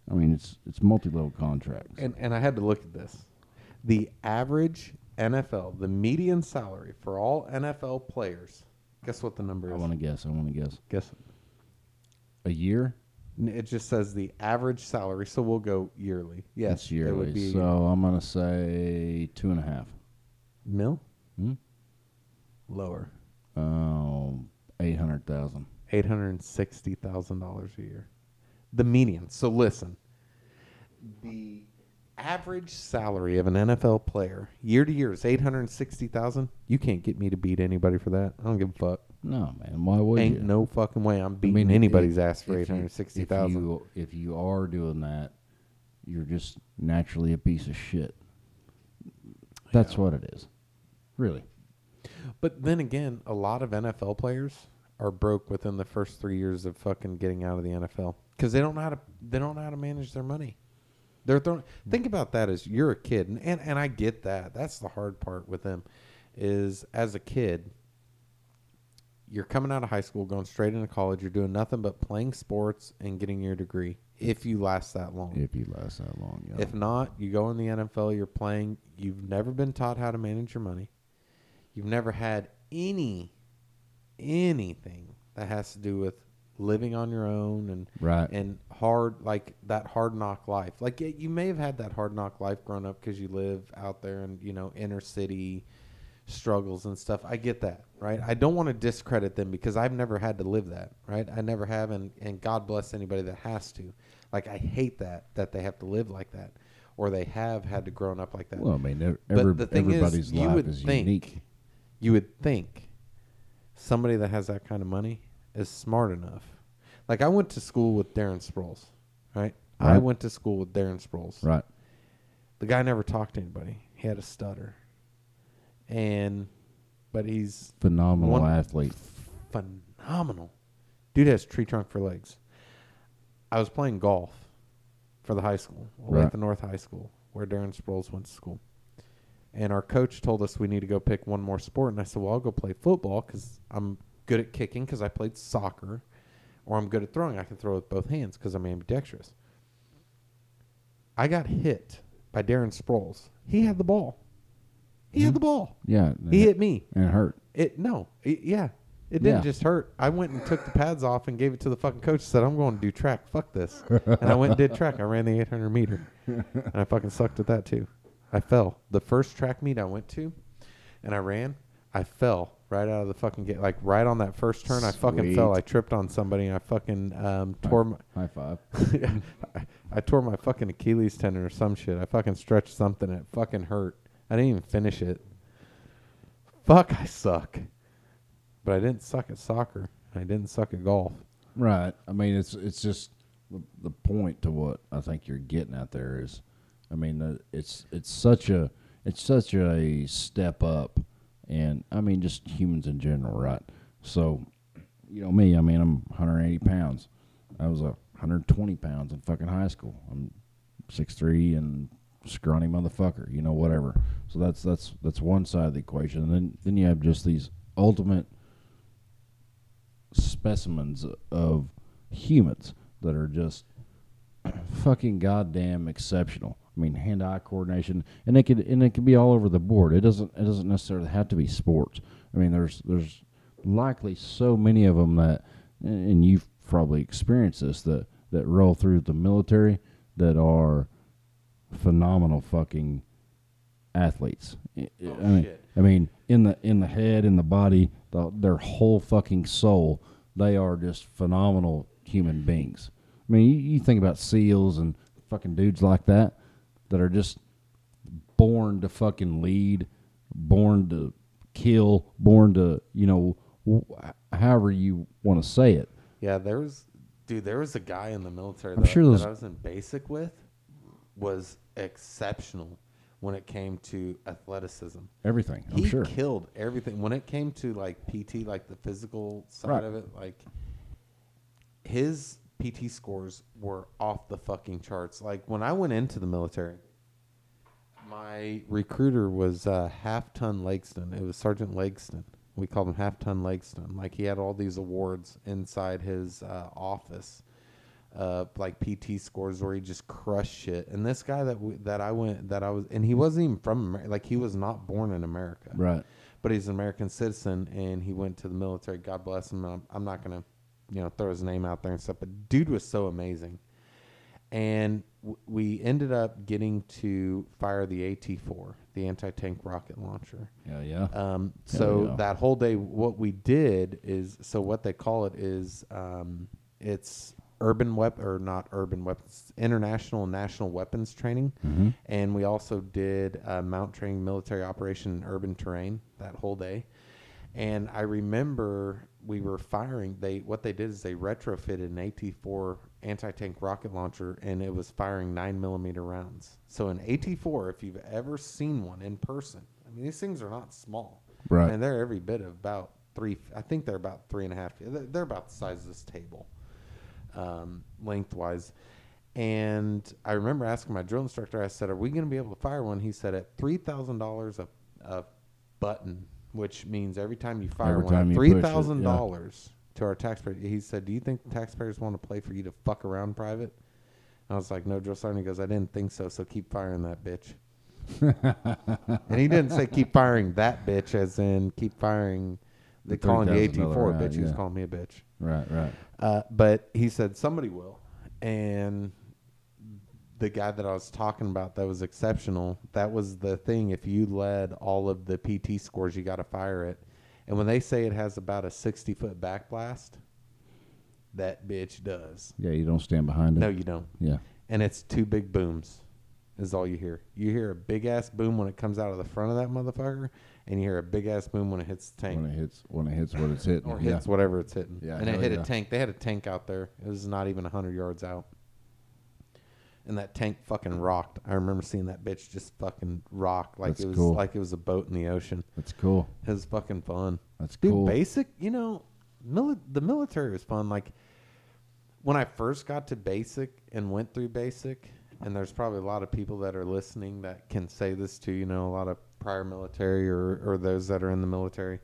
E: I mean, it's it's multi level contracts.
F: And and I had to look at this. The average NFL, the median salary for all NFL players. Guess what the number is?
E: I want to guess. I want to guess.
F: guess.
E: A year.
F: It just says the average salary, so we'll go yearly. Yes,
E: It's yearly.
F: It would be
E: so I'm gonna say two and a half.
F: mil
E: Hmm?
F: lower,
E: Um, eight hundred thousand.
F: eight hundred and sixty thousand dollars a year. The median. So listen, the average salary of an NFL player year to year is eight hundred and sixty thousand. You can't get me to beat anybody for that. I don't give a fuck.
E: No, man. Why would you
F: Ain't
E: you?
F: no fucking way I'm beating anybody's
E: if-
F: ass for
E: if you-
F: hundred sixty
E: If
F: thousand.
E: you if you are doing that, you're just naturally a piece of shit. That's what it is. Really.
F: But then again, a lot of NFL players are broke within the first three years of fucking getting out of the NFL because they don't know how to they don't know how to manage their money. They're throwing. Think about that as you're a kid, and, and and I get that. That's the hard part with them, is as a kid, you're coming out of high school, going straight into college. You're doing nothing but playing sports and getting your degree. If you last that long,
E: If you last that long, yeah.
F: if not, you go in the NFL, you're playing, you've never been taught how to manage your money. You've never had any anything that has to do with living on your own and
E: Right.
F: and hard like that hard knock life. Like y- you may have had that hard knock life growing up because you live out there and you know inner city struggles and stuff. I get that, right? I don't want to discredit them because I've never had to live that, right? I never have, and and God bless anybody that has to. Like I hate that that they have to live like that, or they have had to grown up like that.
E: well, I mean, ev-
F: But the thing is,
E: everybody's
F: you
E: life is
F: think-
E: unique.
F: you would think somebody that has that kind of money is smart enough. Like I went to school with Darren Sproles, right? I went to school with Darren Sproles.
E: Right.
F: The guy never talked to anybody. He had a stutter. And but he's
E: Phenomenal
F: One-
E: athlete.
F: phenomenal. Dude has tree trunk for legs. I was playing golf for the high school,
E: Right.
F: at the North High School, where Darren Sproles went to school. And our coach told us we need to go pick one more sport. And I said, well, I'll go play football because I'm good at kicking because I played soccer, or I'm good at throwing. I can throw with both hands because I'm ambidextrous. I got hit by Darren Sproles. He had the ball. He had the ball.
E: Yeah.
F: He hit me.
E: and it hurt.
F: It no, it, yeah, it didn't
E: Yeah.
F: just hurt. I went and took the pads off and gave it to the fucking coach. Said I'm going to do track. Fuck this, and I went and did track. I ran the 800 meter, and I fucking sucked at that too. I fell the first track meet I went to, and I ran. I fell right out of the fucking gate, like right on that first turn. I fucking fell.
E: Sweet.
F: I tripped on somebody, and I fucking um, tore. My,
E: High five. [laughs]
F: I, I tore my fucking Achilles tendon or some shit. I fucking stretched something. And it fucking hurt. I didn't even finish it. Fuck, I suck. But I didn't suck at soccer. I didn't suck at golf.
E: Right. I mean, it's it's just the, the point to what I think you're getting at there is, I mean, it's it's such a it's such a step up, and I mean, just humans in general, right? So, you know me. I mean, I'm 180 pounds. I was a 120 pounds in fucking high school. I'm 6'3 and scrawny motherfucker. You know, whatever. So that's that's that's one side of the equation, and then then you have just these ultimate specimens of humans that are just [clears throat] fucking goddamn exceptional. I mean, hand-eye coordination, and it could and it could be all over the board. It doesn't it doesn't necessarily have to be sports. I mean, there's there's likely so many of them that, and you've probably experienced this that that roll through the military that are phenomenal fucking athletes. I- I oh, mean,
F: shit.
E: I mean, in the in the head, in the body, the, their whole fucking soul, they are just phenomenal human beings. I mean, you, you think about seals and fucking dudes like that that are just born to fucking lead, born to kill, born to you know, wh- however you want to say it.
F: Yeah, there was, dude, there was a guy in the military
E: I'm
F: that,
E: sure
F: that I was in basic with was exceptional when it came to athleticism.
E: Everything, I'm
F: he
E: sure.
F: killed everything when it came to like PT, like the physical side
E: Right.
F: of it. Like his PT scores were off the fucking charts. Like when I went into the military, my recruiter was uh, half ton Langston. It was Sergeant Langston. We called him half ton Langston. Like he had all these awards inside his uh, office, uh, like PT scores where he just crushed shit. And this guy that we, that I went that I was, and he wasn't even from America. Like he was not born in America
E: Right.
F: but he's an American citizen and he went to the military. God bless him. I'm, I'm not gonna, you know, throw his name out there and stuff. But dude was so amazing, and w- we ended up getting to fire the AT-4, the anti-tank rocket launcher.
E: Yeah, yeah.
F: Um, so
E: yeah.
F: that whole day, what we did is, so what they call it is, um, it's urban weapon or not urban weapons, international and national weapons training,
E: Mm-hmm.
F: and we also did uh, MOUT training, military operation in urban terrain that whole day. And I remember we were firing. They what they did is they retrofitted an AT-4 anti-tank rocket launcher, and it was firing nine millimeter rounds. So an AT-4, if you've ever seen one in person, I mean these things are not small,
E: Right.
F: And they're every bit of about three. I think they're about three and a half. They're about the size of this table, um, lengthwise. And I remember asking my drill instructor, I said, Are we going to be able to fire one? He said, At $3,000 a, a button, which means every time you fire
E: Every
F: one,
E: time
F: at
E: you push it,
F: $3,000 to our taxpayers. He said, Do you think the taxpayers want to play for you to fuck around private? I was like, No, drill sergeant. He goes, I didn't think so, so keep firing that bitch. [laughs] and he didn't say keep firing that bitch, as in keep firing. They
E: The
F: calling the AT4
E: round,
F: bitch. He was calling me a bitch.
E: Right, right.
F: Uh, but he said somebody will, and the guy that I was talking about that was exceptional. That was the thing. If you led all of the PT scores, you got to fire it. And when they say it has about a sixty foot back blast, that bitch does.
E: Yeah, you don't stand behind it.
F: No, you don't.
E: Yeah.
F: And it's two big booms. Is all you hear. You hear a big ass boom when it comes out of the front of that motherfucker, and you hear a big ass boom when it hits the tank
E: When it hits when it hits what it's hitting.
F: or
E: yeah.
F: hits whatever it's hitting.
E: Yeah,
F: and it hit
E: yeah.
F: a tank. They had a tank out there. It was not even hundred yards out, and that tank fucking rocked. I remember seeing that bitch just fucking rock like
E: That's
F: it was
E: cool.
F: like it was a boat in the ocean.
E: That's cool.
F: It was fucking fun.
E: That's
F: Dude,
E: cool.
F: basic, you know, mili- the military was fun. Like when I first got to basic and went through basic, and there's probably a lot of people that are listening that can say this too. You know, a lot of prior military or or those that are in the military.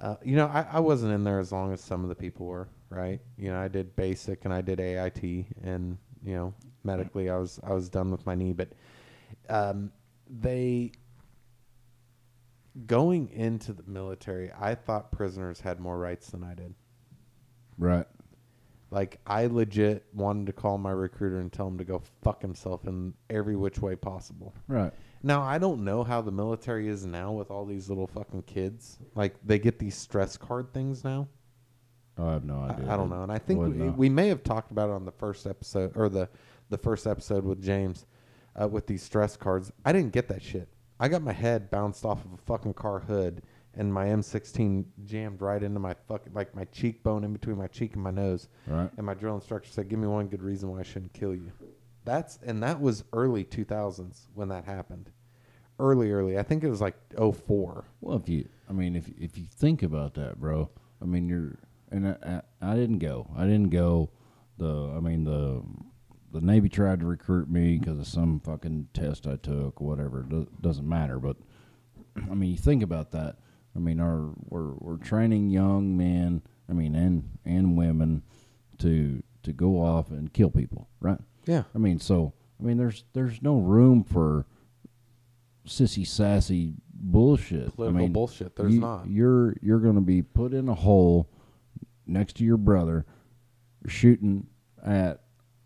F: Uh, you know, I, I wasn't in there as long as some of the people were, right? You know, I did basic and I did AIT, and you know, medically, I was I was done with my knee, but um, they going into the military, I thought prisoners had more rights than I did.
E: Right.
F: Like I legit wanted to call my recruiter and tell him to go fuck himself in every which way possible.
E: Right.
F: Now I don't know how the military is now with all these little fucking kids. Like they get these stress card things now.
E: Oh, I have no idea.
F: I don't know, and I think we, we may have talked about it on the first episode or the the first episode with James uh, with these stress cards. I didn't get that shit. I got my head bounced off of a fucking car hood, and my M16 jammed right into my fucking like my cheekbone in between my cheek and my nose.
E: Right.
F: And my drill instructor said, "Give me one good reason why I shouldn't kill you." That's and that was early 2000s when that happened. Early, early. I think it was like 04.
E: Well, if you, I mean, if if you think about that, bro, I mean, you're, and I, I, I didn't go. I didn't go. The, I mean, the, the Navy tried to recruit me because of some fucking test I took, whatever. Do, doesn't matter. But, I mean, you think about that. I mean, our we're we're training young men. I mean, and and women to to go off and kill people, right?
F: Yeah.
E: I mean, so I mean, there's there's no room for sissy sassy bullshit.
F: Political
E: I mean,
F: bullshit. There's
E: you-
F: not.
E: You're you're going to be put in a hole next to your brother, shooting at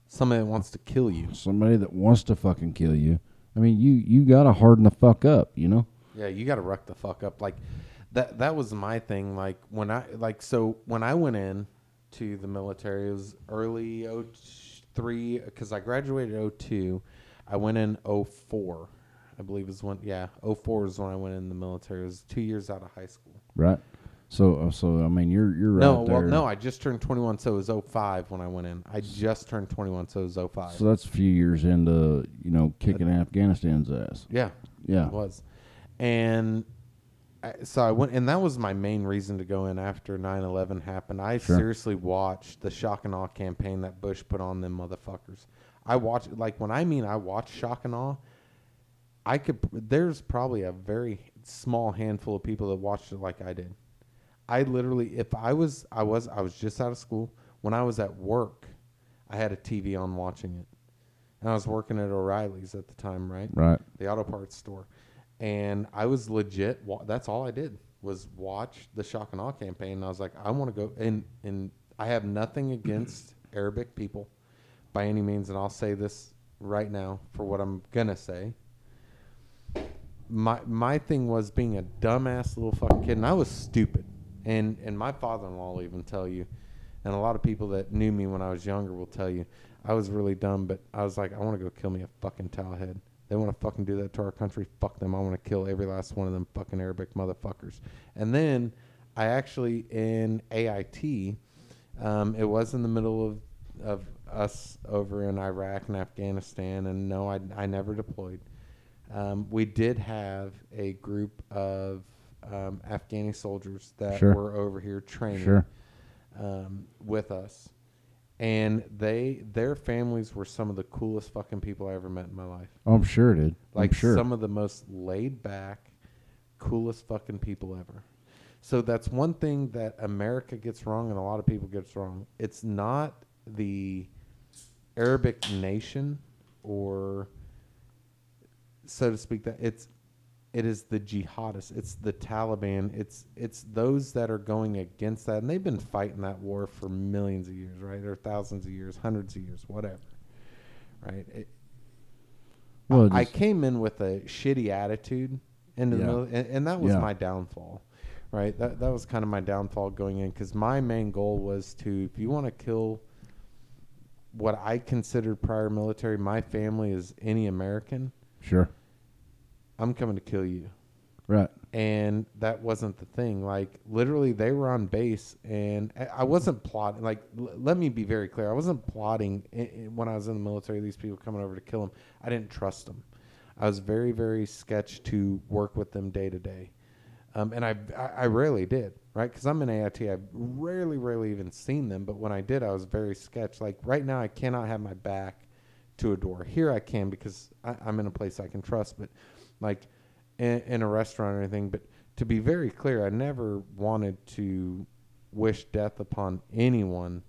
F: Somebody that wants to kill you.
E: somebody that wants to fucking kill you. I mean, you you got to harden the fuck up, you know.
F: Yeah, you got to ruck the fuck up. Like that. That was my thing. Like when I like so when I went in to the military, it was early oh, 03 because I graduated 02. I went in 04. I believe is when yeah 04 is when I went in the military. It was two years out of high school.
E: Right. So uh, so I mean, you're you're right
F: no,
E: there.
F: well, no, I just turned 21, so it was 05 when I went in. I just turned 21, so it was 05.
E: So that's a few years into you know kicking Afghanistan's ass.
F: yeah,
E: Yeah.
F: it was. And I, so I went, and that was my main reason to go in after 9/11 happened. I
E: Sure.
F: seriously watched the shock and awe campaign that Bush put on them motherfuckers. I watched, like when I mean I watched shock and awe, I could. There's probably a very small handful of people that watched it like I did. I literally, if I was, I was, I was just out of school. When I was at work, I had a TV on watching it, and I was working at O'Reilly's at the time, right?
E: Right.
F: the auto parts store, and I was legit. Wa- that's all I did was watch the shock and awe campaign. And I was like, I want to go, and and I have nothing against Arabic people by any means, and I'll say this right now for what I'm gonna say. My my thing was being a dumbass little fucking kid, and I was stupid, and and my father-in-law will even tell you, and a lot of people that knew me when I was younger will tell you, I was really dumb, but I was like, I want to go kill me a fucking towelhead. They want to fucking do that to our country. Fuck them. I want to kill every last one of them fucking Arabic motherfuckers. And then I actually in AIT, um, it was in the middle of of us over in Iraq and Afghanistan, and no, I I never deployed. Um, we did have a group of um, Afghani soldiers that
E: Sure.
F: were over here training
E: Sure.
F: um, with us, and they their families were some of the coolest fucking people I ever met in my life.
E: Oh, I'm sure, dude.
F: Like
E: I'm sure.
F: some of the most laid back, coolest fucking people ever. So that's one thing that America gets wrong, and a lot of people gets wrong. It's not the Arabic nation, or so to speak, that it's it is the jihadists, it's the Taliban, it's it's those that are going against that, and they've been fighting that war for millions of years, right, or thousands of years, hundreds of years, whatever, right? It,
E: Well,
F: I, I came in with a shitty attitude into the
E: Yeah.
F: and, and that was
E: Yeah.
F: my downfall, right? That that was kind of my downfall going in because my main goal was to, if you want to kill what I considered prior military, my family is any American,
E: Sure.
F: I'm coming to kill you.
E: Right.
F: And that wasn't the thing. Like literally, they were on base, and I- wasn't plotting. Like, l- let me be very clear. I wasn't plotting i i when I was in the military. These people coming over to kill them. I didn't trust them. I was very, very sketch to work with them day to day, um, and I, I, I rarely did. Right, because I'm in AIT. I've rarely, rarely even seen them. But when I did, I was very sketch. Like right now, I cannot have my back to a door. Here I can because I, I'm in a place I can trust. But like in, in a restaurant or anything. But to be very clear, I never wanted to wish death upon anyone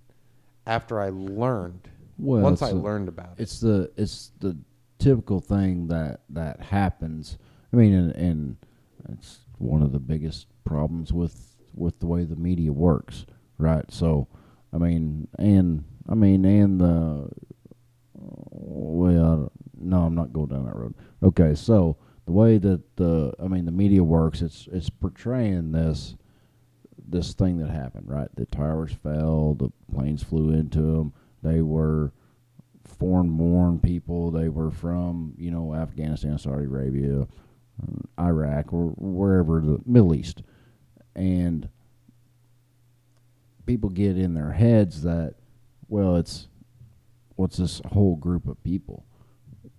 F: after I learned.
E: Well,
F: once I
E: a-
F: learned about it.
E: It's the it's the typical thing that that happens. I mean, and, and it's one of the biggest problems with with the way the media works, right? So, I mean, and I mean, and the well, no, I'm not going down that road. Okay, so the way that the I mean the media works, it's it's portraying this this thing that happened, right? The towers fell, the planes flew into them. They were foreign-born people. They were from you know Afghanistan, Saudi Arabia, Iraq, or wherever the Middle East, and people get in their heads that well, it's what's this whole group of people?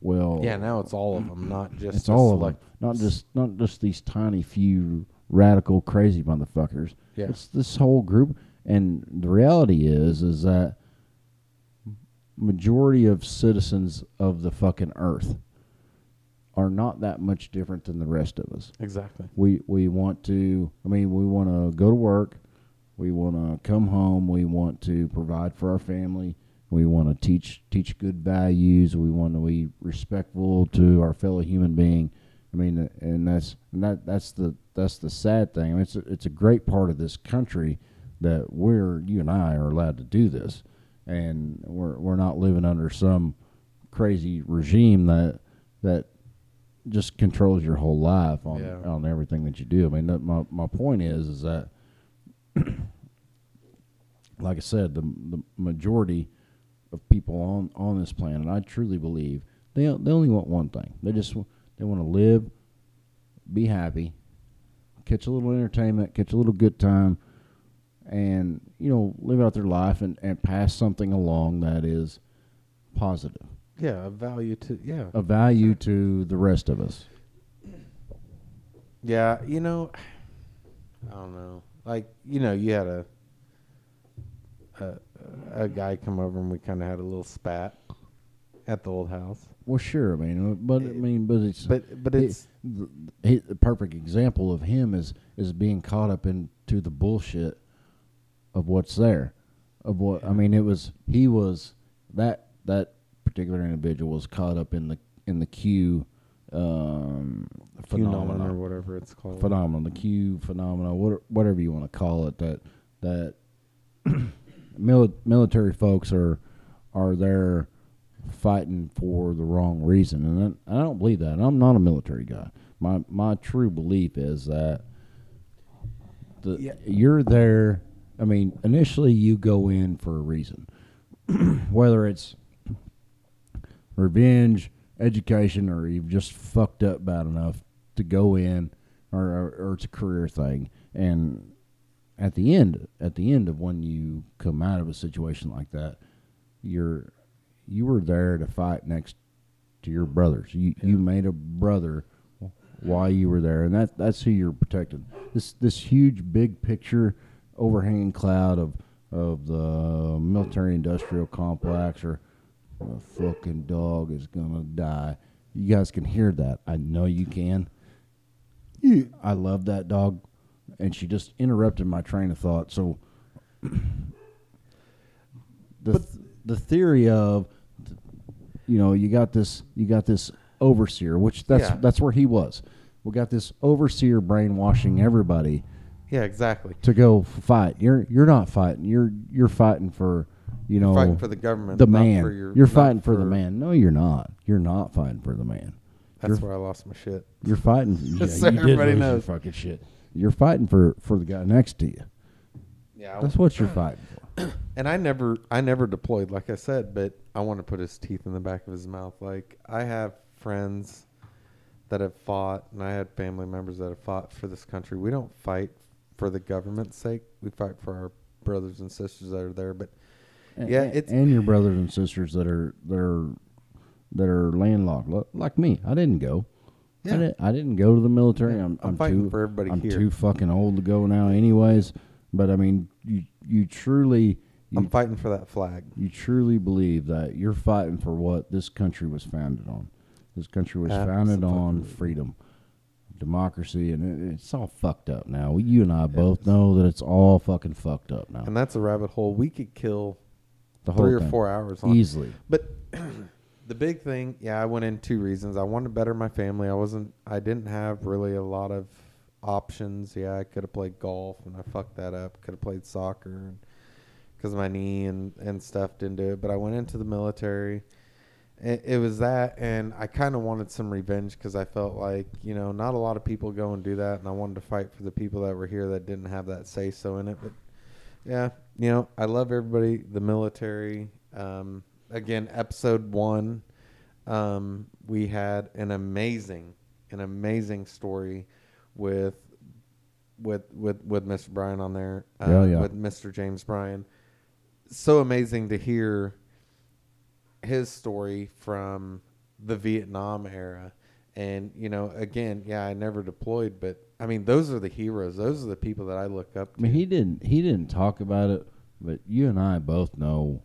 E: Well,
F: yeah, now it's all of them, not just
E: it's all of them, not just not just these tiny few radical crazy motherfuckers.
F: Yeah.
E: It's this whole group, and the reality is is that majority of citizens of the fucking earth are not that much different than the rest of us.
F: Exactly.
E: We we want to. I mean, we want to go to work. We want to come home. We want to provide for our family. We want to teach teach good values. We want to be respectful to our fellow human being. I mean, and that's and that that's the that's the sad thing. I mean, it's a, it's a great part of this country that we're you and I are allowed to do this, and we're we're not living under some crazy regime that that just controls your whole life on
F: Yeah.
E: on everything that you do. I mean, my my point is is that, [clears throat] like I said, the the majority of people on on this planet, I truly believe they they only want one thing. They just they want to live, be happy, catch a little entertainment, catch a little good time, and you know live out their life and and pass something along that is positive,
F: Yeah, a value to yeah.
E: a value to the rest of us.
F: Yeah, you know, I don't know. Like you know, you had a a, a guy come over and we kind of had a little spat at the old house.
E: Well, sure. I mean, but I mean, but it's
F: But but
E: it-
F: it's
E: the, he- the perfect example of him is is being caught up into the bullshit of what's there, of what I mean. It was he was that that particular individual was caught up in the in the Q um,
F: QAnon
E: phenomena
F: or whatever it's called.
E: phenomenon, the Q phenomena, what, whatever you want to call it. That that [clears throat] mili- military folks are are there fighting for the wrong reason, and I I don't believe that. I'm not a military guy. My my true belief is that the
F: Yeah.
E: you're there. I mean, initially you go in for a reason, [clears throat] whether it's revenge, education, or you've just fucked up bad enough to go in, or, or, or it's a career thing. And at the end, at the end of when you come out of a situation like that, you're you were there to fight next to your brothers. You you made a brother while you were there, and that that's who you're protecting. This this huge big picture overhanging cloud of of the military industrial complex or a fucking dog is gonna die. You guys can hear that. I know you can. I love that dog, and she just interrupted my train of thought. So, the the theory of, you know, you got this, you got this overseer, which that's
F: Yeah.
E: that's where he was. We got this overseer brainwashing everybody
F: yeah, exactly.
E: to go fight. You're you're not fighting. You're you're fighting for, you know,
F: fighting for the government,
E: the
F: not
E: man.
F: for your-
E: you're
F: not
E: fighting for, the
F: for-
E: man. No, you're not. You're not fighting for the man.
F: That's where I lost my shit.
E: You're fighting. [laughs] Yeah,
F: So
E: you did
F: everybody
E: lose your
F: knows.
E: fucking shit. You're fighting for for the guy next to you.
F: Yeah,
E: That's what you're fighting for. [clears throat]
F: and I never, I never deployed, like I said, but I want to put his teeth in the back of his mouth. Like I have friends that have fought, and I had family members that have fought for this country. We don't fight for the government's sake. We fight for our brothers and sisters that are there. But
E: And-
F: Yeah, it's-
E: and your brothers and sisters that are that are that are landlocked, like me. I didn't go.
F: Yeah.
E: I, didn't, I didn't go to the military.
F: Yeah,
E: I'm,
F: I'm
E: I'm
F: fighting
E: too,
F: for everybody
E: I'm
F: here.
E: too fucking old to go now, anyways. But I mean, you you truly you,
F: I'm fighting for that flag.
E: you truly believe that you're fighting for what this country was founded on. This country was founded on freedom, democracy, and it, it's all fucked up now. You and I both know that it's all fucking fucked up now.
F: And that's a rabbit hole we could kill
E: the whole
F: three or four hours on.
E: easily.
F: But [clears throat] the big thing, yeah, I went in two reasons. I wanted to better my family. I wasn't, I didn't have really a lot of options. Yeah, I could have played golf and I fucked that up. Could have played soccer because my knee and and stuff didn't do it. But I went into the military. It, it was that, and I kind of wanted some revenge because I felt like you know not a lot of people go and do that, and I wanted to fight for the people that were here that didn't have that say so in it. But yeah, you know, I love everybody, the military. Um, again, episode one, um, we had an amazing, an amazing story with with with with Mr. Bryan on there. Uh,
E: Yeah, yeah.
F: With Mr. James Bryan. So amazing to hear his story from the Vietnam era. And, you know, again, yeah, I never deployed, but I mean, those are the heroes. Those are the people that I look up to.
E: I mean, he didn't he didn't talk about it, but you and I both know.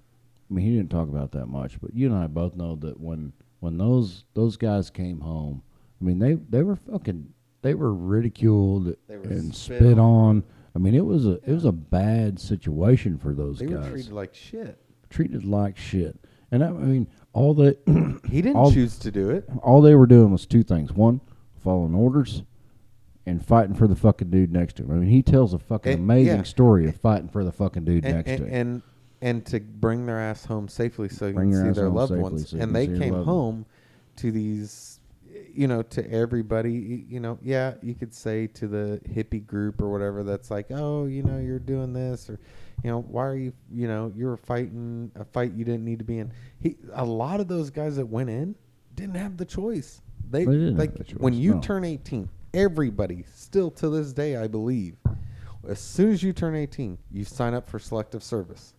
E: I mean, he didn't talk about that much, but you and I both know that when when those those guys came home, I mean, they they were fucking they were ridiculed
F: They were
E: and
F: spit
E: spit,
F: on.
E: on. I mean, it was a it was a bad situation for those
F: they
E: guys.
F: were treated like shit.
E: treated like shit. And I, I mean, all that [clears throat]
F: He didn't
E: All-
F: choose to do it.
E: all they were doing was two things: one, following orders, and fighting for the fucking dude next to him. I mean, he tells a fucking
F: And-
E: amazing
F: yeah.
E: story of fighting for the fucking dude
F: And,
E: next
F: and,
E: to him.
F: and and to bring their ass home safely so you
E: Bring
F: can see their loved ones.
E: so
F: and they came home to these, you know, to everybody. You know, yeah, you could say to the hippie group or whatever that's like, oh, you know, you're doing this or, you know, why are you, you know, you were fighting a fight you didn't need to be in. He, a lot of those guys that went in didn't have the choice. They,
E: They
F: like
E: the choice,
F: when you
E: no.
F: turn 18, everybody still to this day, I believe. As soon as you turn 18, you sign up for selective service.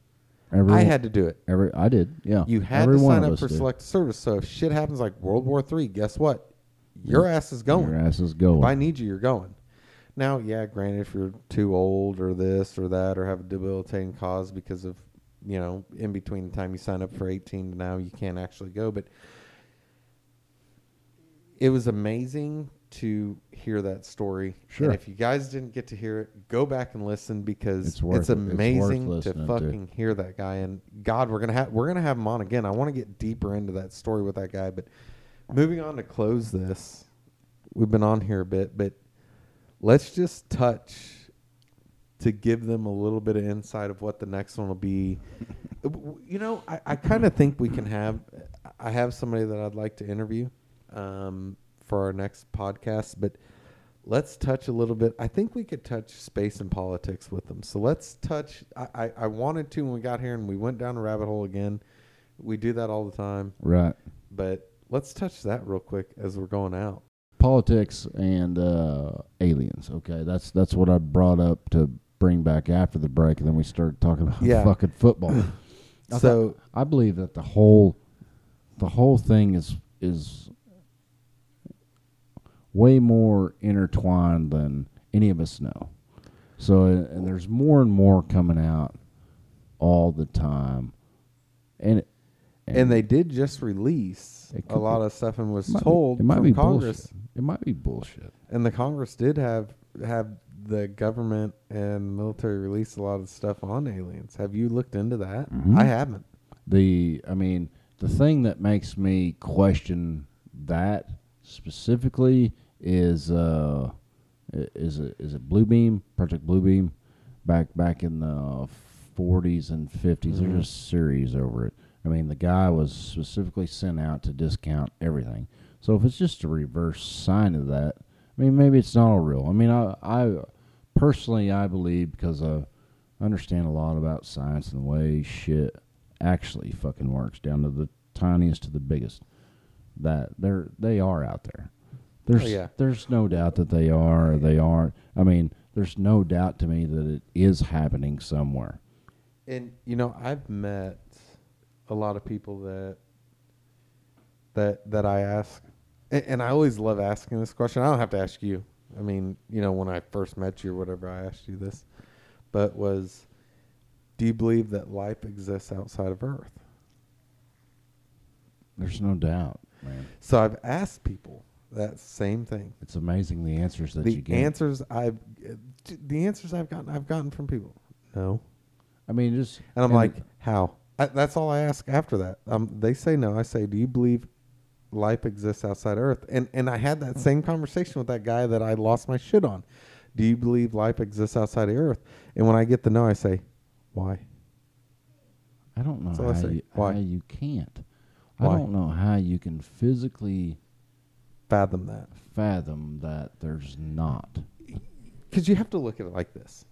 F: I had to do it.
E: Every I did. Yeah.
F: You had
E: Every
F: to sign up for
E: did.
F: selective service. So if shit happens like World War Three, guess what? Your ass is going.
E: Your ass is going. If.
F: I need you, you're going. Now, yeah, granted, if you're too old or this or that or have a debilitating cause because of, you know, in between the time you sign up for 18 to now, you can't actually go. But it was amazing to hear that story.
E: Sure.
F: And if you guys didn't get to hear it, go back and listen because
E: It's
F: it's,
E: worth. It's
F: amazing to
E: listening to.
F: fucking hear that guy. And God, we're gonna have we're gonna have him on again. I want to get deeper into that story with that guy. But moving on to close this, we've been on here a bit, but let's just touch to give them a little bit of insight of what the next one will be. [laughs] You know, I, I kind of think we can have. I have somebody that I'd like to interview um, for our next podcast, but let's touch a little bit. I think we could touch space and politics with them. So let's touch. I, I, I wanted to when we got here and we went down a rabbit hole again. We do that all the time,
E: Right.
F: but let's touch that real quick as we're going out.
E: Politics and uh, aliens. Okay, that's that's what I brought up to bring back after the break, and then we started talking [laughs] about
F: Yeah.
E: fucking football. [coughs]
F: So-
E: I believe that the whole the whole thing is is way more intertwined than any of us know. So uh, and there's more and more coming out all the time, and
F: And they did just release a lot
E: be-
F: of stuff and was told
E: be, it might
F: from
E: be
F: Congress.
E: bullshit. It might be bullshit.
F: And the Congress did have have the government and military release a lot of stuff on aliens. Have you looked into that?
E: Mhm.
F: I haven't.
E: the I mean the thing that makes me question that specifically is uh is it is it Bluebeam Project Bluebeam back back in the 40s and 50s
F: Mhm.
E: there's a series over it. I mean the guy was specifically sent out to discount everything. So if it's just a reverse sign of that I mean maybe it's not all real. I mean I I personally I believe because I understand a lot about science and the way shit actually fucking works down to the tiniest to the biggest that they're they are out there there's
F: Oh, yeah.
E: there's no doubt that they are they aren't i mean there's no doubt to me that it is happening somewhere
F: And you know, I've met a lot of people that that that I ask, and, and I always love asking this question. I don't have to ask you. I mean, you know, when I first met you or whatever, I asked you this, but was, do you believe that life exists outside of Earth?
E: there's no doubt
F: So I've asked people that same thing.
E: it's amazing the answers that
F: the
E: you get
F: answers I've the answers I've gotten I've gotten from people. No.
E: i mean just
F: And I'm like, how? I, that's all I ask after that. Um, they say no. I say, do you believe life exists outside Earth? And and I had that same conversation with that guy that I lost my shit on. Do you believe life exists outside of Earth? And when I get the no, I say, why?
E: i don't know
F: That's all I say.
E: you,
F: Why?
E: how you can't
F: Why?
E: i don't know how you can physically
F: Fathom that.
E: fathom that there's not.
F: Because you have to look at it like this.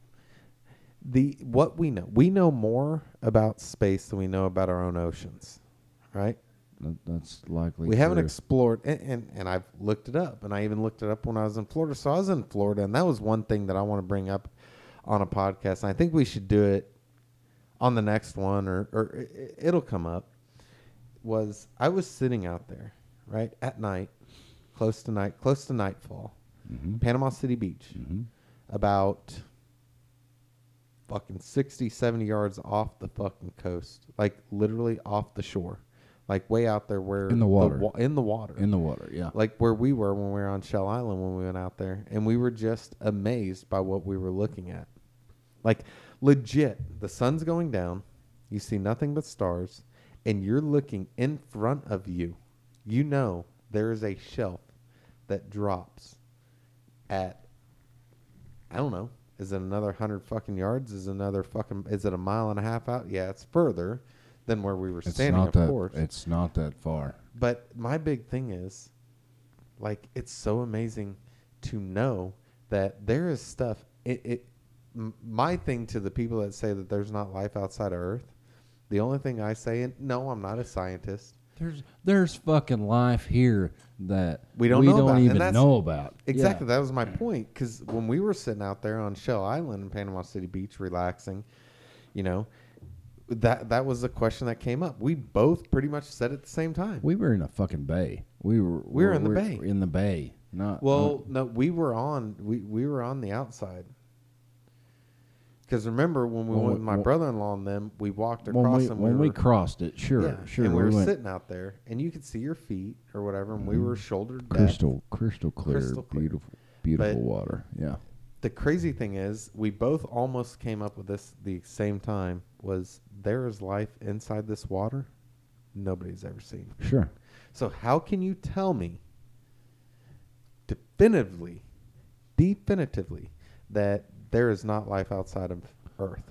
F: The what we know we know more about space than we know about our own oceans right?
E: That, that's likely
F: we haven't explored and, and and i've looked it up and i even looked it up when i was in florida. So i was in florida and that was one thing that i want to bring up on a podcast and i think we should do it on the next one or or i- i- it'll come up was i was sitting out there right at night close to night close to nightfall
E: Mhm.
F: panama city beach
E: Mhm.
F: about fucking 60, 70 yards off the fucking coast. Like literally off the shore. Like way out there where
E: In the water.
F: wa- in the water.
E: in the water yeah
F: like where we were when we were on Shell Island when we went out there. And we were just amazed by what we were looking at. Like legit, the sun's going down, you see nothing but stars, and you're looking in front of you. You know there is a shelf that drops at I don't know. Is it another hundred fucking yards? Is another fucking? Is it a mile and a half out? Yeah, it's further than where we were
E: it's
F: standing,
E: not
F: of
E: that
F: course.
E: it's not that far
F: But my big thing is, like, it's so amazing to know that there is stuff. It, it m- my thing to the people that say that there's not life outside of Earth. The only thing I say, and no, I'm not a scientist.
E: There's there's fucking life here that
F: We don't know about, and
E: even
F: that's-
E: know about.
F: Exactly,
E: Yeah.
F: that was my point. Because when we were sitting out there on Shell Island in Panama City Beach, relaxing, you know, that that was the question that came up. We both pretty much said at the same time.
E: We were in a fucking bay. We were
F: We were in the
E: we're
F: bay.
E: In the bay. Not
F: Well, no, we were on we we were on the outside. Because remember when we
E: When
F: went
E: we-
F: with my brother-in-law and them, we walked
E: when
F: across
E: we
F: and
E: when
F: we
E: we crossed it, sure,
F: yeah,
E: sure,
F: and we,
E: we,
F: were
E: went
F: sitting out there, and you could see your feet or whatever, and we were mm-hmm. shoulder depth.
E: crystal, crystal clear,
F: Crystal clear.
E: beautiful, beautiful
F: But-
E: water. Yeah,
F: The crazy thing is, we both almost came up with this the same time. Was there is life inside this water? Nobody's ever seen.
E: sure.
F: So how can you tell me definitively, definitively, that there is not life outside of Earth?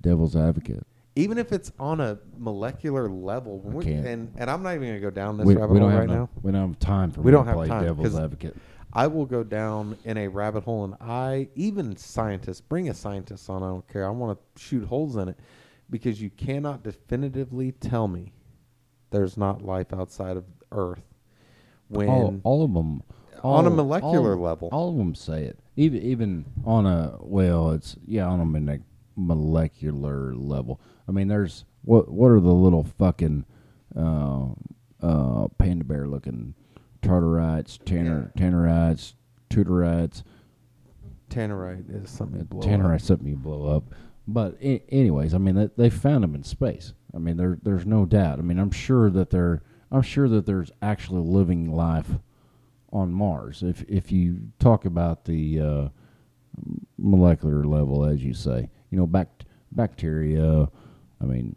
E: Devil's advocate.
F: Even if it's on a molecular level, when we're-
E: can't.
F: and and I'm not even gonna go down this
E: We,
F: rabbit
E: we
F: hole
E: don't
F: right
E: have no,
F: now.
E: we don't have time for
F: We
E: me
F: don't
E: to
F: have
E: play
F: time,
E: devil's
F: 'cause
E: advocate.
F: I will go down in a rabbit hole, and I even scientists bring a scientist on. I don't care. I want to shoot holes in it because you cannot definitively tell me there's not life outside of Earth when
E: all, all of them
F: On a molecular level.
E: All of them say it. Even even on a well, it's yeah, on a molecular level. I mean, there's what what are the little fucking uh, uh, panda bear looking tartarites, tanner tannerites, tutorites.
F: tannerite is something to blow up.
E: Tannerite something you blow up. But I- anyways, I mean they, they found them in space. I mean there there's no doubt. I mean I'm sure that there I'm sure that there's actually living life on Mars. If if you talk about the uh, molecular level, as you say, you know, bact- bacteria. I mean,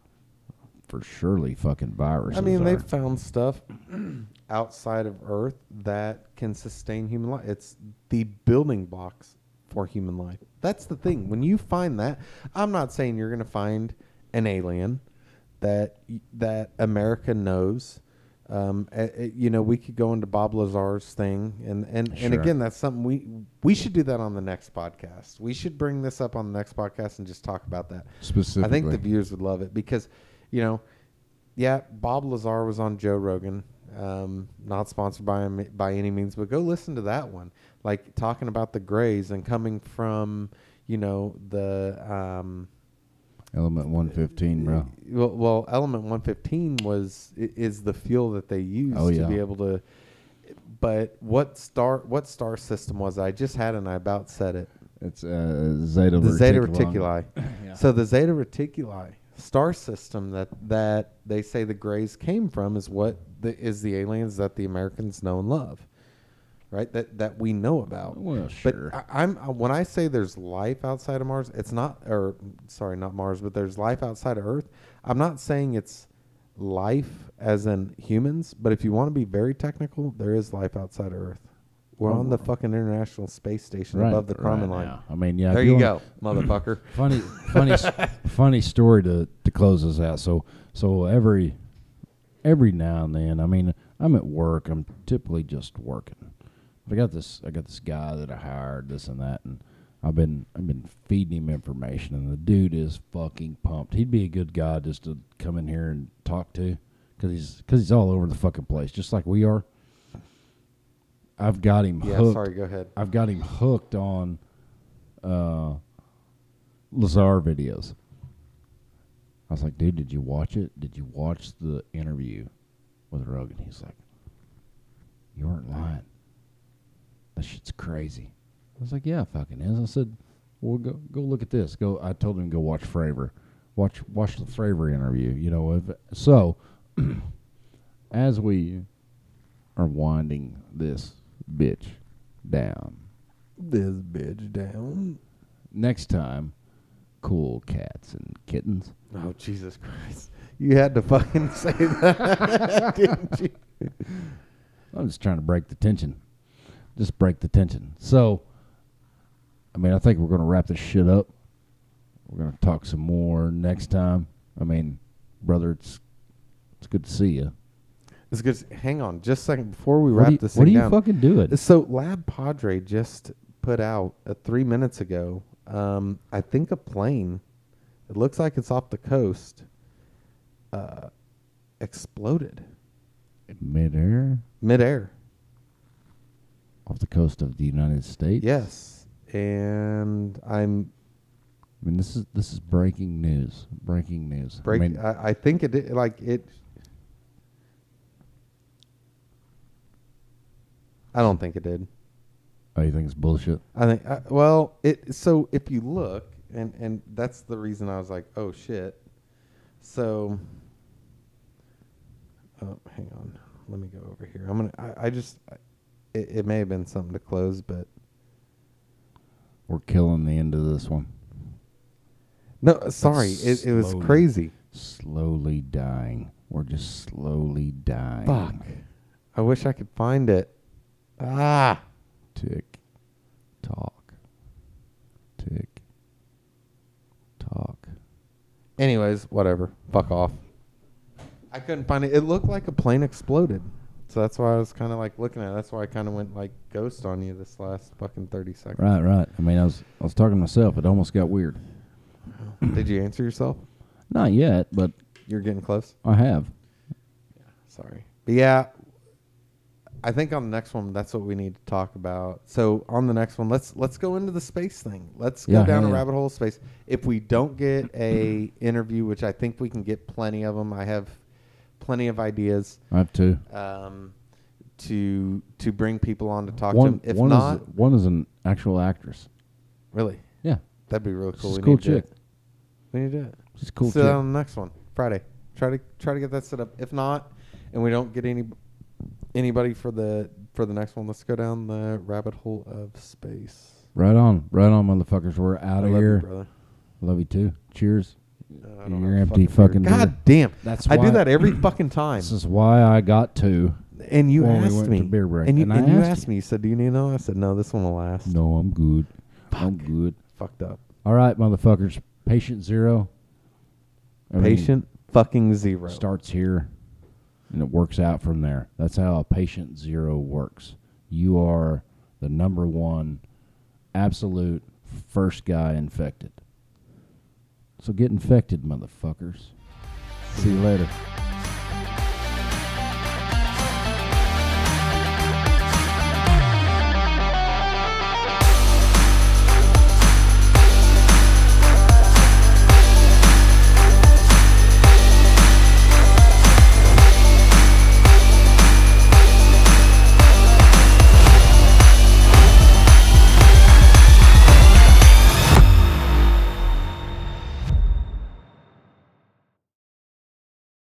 E: for surely fucking viruses.
F: I mean, they've found stuff [clears throat] outside of Earth that can sustain human life. It's the building blocks for human life. That's the thing. When you find that, I'm not saying you're going to find an alien that that America knows. Um, you know, we could go into Bob Lazar's thing, and and, and
E: Sure.
F: again, that's something we we should do that on the next podcast. We should bring this up on the next podcast and just talk about that.
E: specifically.
F: I think the viewers would love it because, you know, yeah, Bob Lazar was on Joe Rogan. Um, not sponsored by him by any means, but go listen to that one. Like talking about the Greys and coming from, you know, the um,
E: Element 115, bro.
F: well, well, Element 115 was is the fuel that they used
E: Oh,
F: to be able to. But what star what star system was? I just had and I about said it.
E: It's uh, Zeta
F: the Zeta
E: Reticuli.
F: Reticuli. [laughs] So the Zeta Reticuli star system that that they say the Greys came from is what the, is the aliens that the Americans know and love, right? That that we know about.
E: Well,
F: But
E: sure.
F: I, I'm uh, when I say there's life outside of Mars, it's not or sorry, not Mars, but there's life outside of Earth. I'm not saying it's life as in humans, but if you want to be very technical, there is life outside of Earth. We're on the fucking International Space Station
E: Right,
F: above the Kármán
E: right
F: line.
E: now. I mean, yeah.
F: There
E: if
F: you go, [clears throat] motherfucker.
E: funny [laughs] funny funny story to to close us out so so every every now and then i mean i'm at work i'm typically just working but i got this i got this guy that i hired this and that and i've been i've been feeding him information and the dude is fucking pumped he'd be a good guy just to come in here and talk to because he's because he's all over the fucking place just like we are i've got him
F: Yeah,
E: hooked
F: sorry, go ahead.
E: I've got him hooked on uh, Lazar videos. I was like, dude, did you watch it? Did you watch the interview with Rogan? He's like, you weren't lying. That shit's crazy. I was like, yeah, it fucking is. I said, well, go go look at this. Go. I told him to go watch Fravor. Watch watch the Fravor interview. You know, if, so [clears throat] as we are winding this bitch down.
F: This bitch down.
E: Next time, cool cats and kittens.
F: Oh Jesus Christ! You had to fucking [laughs] say that, [laughs] didn't you?
E: I'm just trying to break the tension. Just break the tension. So, I mean, I think we're going to wrap this shit up. We're going to talk some more next time. I mean, brother, it's it's good to see you.
F: It's good. Hang on, just a second before we wrap
E: you,
F: this
E: what
F: thing
E: do you
F: down.
E: fucking doing?
F: So Lab Padre just put out uh, three minutes ago. Um, I think a plane. It looks like it's off the coast. Uh, exploded
E: Midair
F: midair.
E: Off the coast of the United States.
F: Yes, and I'm
E: I mean, this is this is breaking news. Breaking news.
F: break.
E: I mean,
F: I, I think it like it. I don't think it did.
E: Oh, you think it's bullshit?
F: I think uh, well, it so if you look and and that's the reason I was like, "Oh shit." So Oh, hang on. Let me go over here. I'm going to I, I just I, it, it may have been something to close, but
E: We're killing the end of this one.
F: no, sorry. It it was
E: Slowly.
F: crazy.
E: Slowly dying. We're just slowly dying.
F: Fuck. I wish I could find it. Ah.
E: Tick, talk, tick, talk.
F: Anyways, whatever. Fuck off. I couldn't find it. It looked like a plane exploded. So that's why I was kind of like looking at it. That's why I kind of went like ghost on you this last fucking 30 seconds.
E: Right, right. I mean, I was I was talking to myself. It almost got weird.
F: Did you answer yourself?
E: Not yet, but
F: You're getting close.
E: I have.
F: Yeah, Sorry. But yeah, I think on the next one that's what we need to talk about. So on the next one, let's let's go into the space thing. Let's go
E: Yeah,
F: down
E: yeah,
F: a rabbit hole of space. If we don't get a interview, which I think we can get plenty of them, I have plenty of ideas
E: I have two.
F: um, to to bring people on to talk
E: One,
F: to them. If
E: one
F: not,
E: is one is an actual actress.
F: really,
E: Yeah,
F: that'd be really cool.
E: she's
F: we
E: a cool
F: need to do
E: chick.
F: it. We need to do it.
E: She's a cool
F: Sit
E: chick.
F: on the next one Friday. Try to try to get that set up. If not, and we don't get any anybody for the for the next one, let's go down the rabbit hole of space.
E: Right on, right on, motherfuckers. We're
F: I
E: out of
F: love
E: here.
F: you, brother.
E: Love you too. Cheers.
F: Uh, I don't
E: Your
F: have
E: empty fucking beer.
F: God damn!
E: That's
F: I do that every [clears throat] fucking time.
E: This is why I got two.
F: And you
E: when we
F: asked
E: went to
F: me.
E: beer break.
F: And you,
E: And I
F: you
E: asked
F: asked me. You said, "Do you need another?" I said, "No, this one will last."
E: No, I'm good. I'm good.
F: Fucked up.
E: All right, motherfuckers. Patient zero. Everything
F: Patient fucking zero.
E: starts here, and it works out from there. That's how a patient zero works. You are the number one, absolute first guy infected. So get infected, motherfuckers. See you later.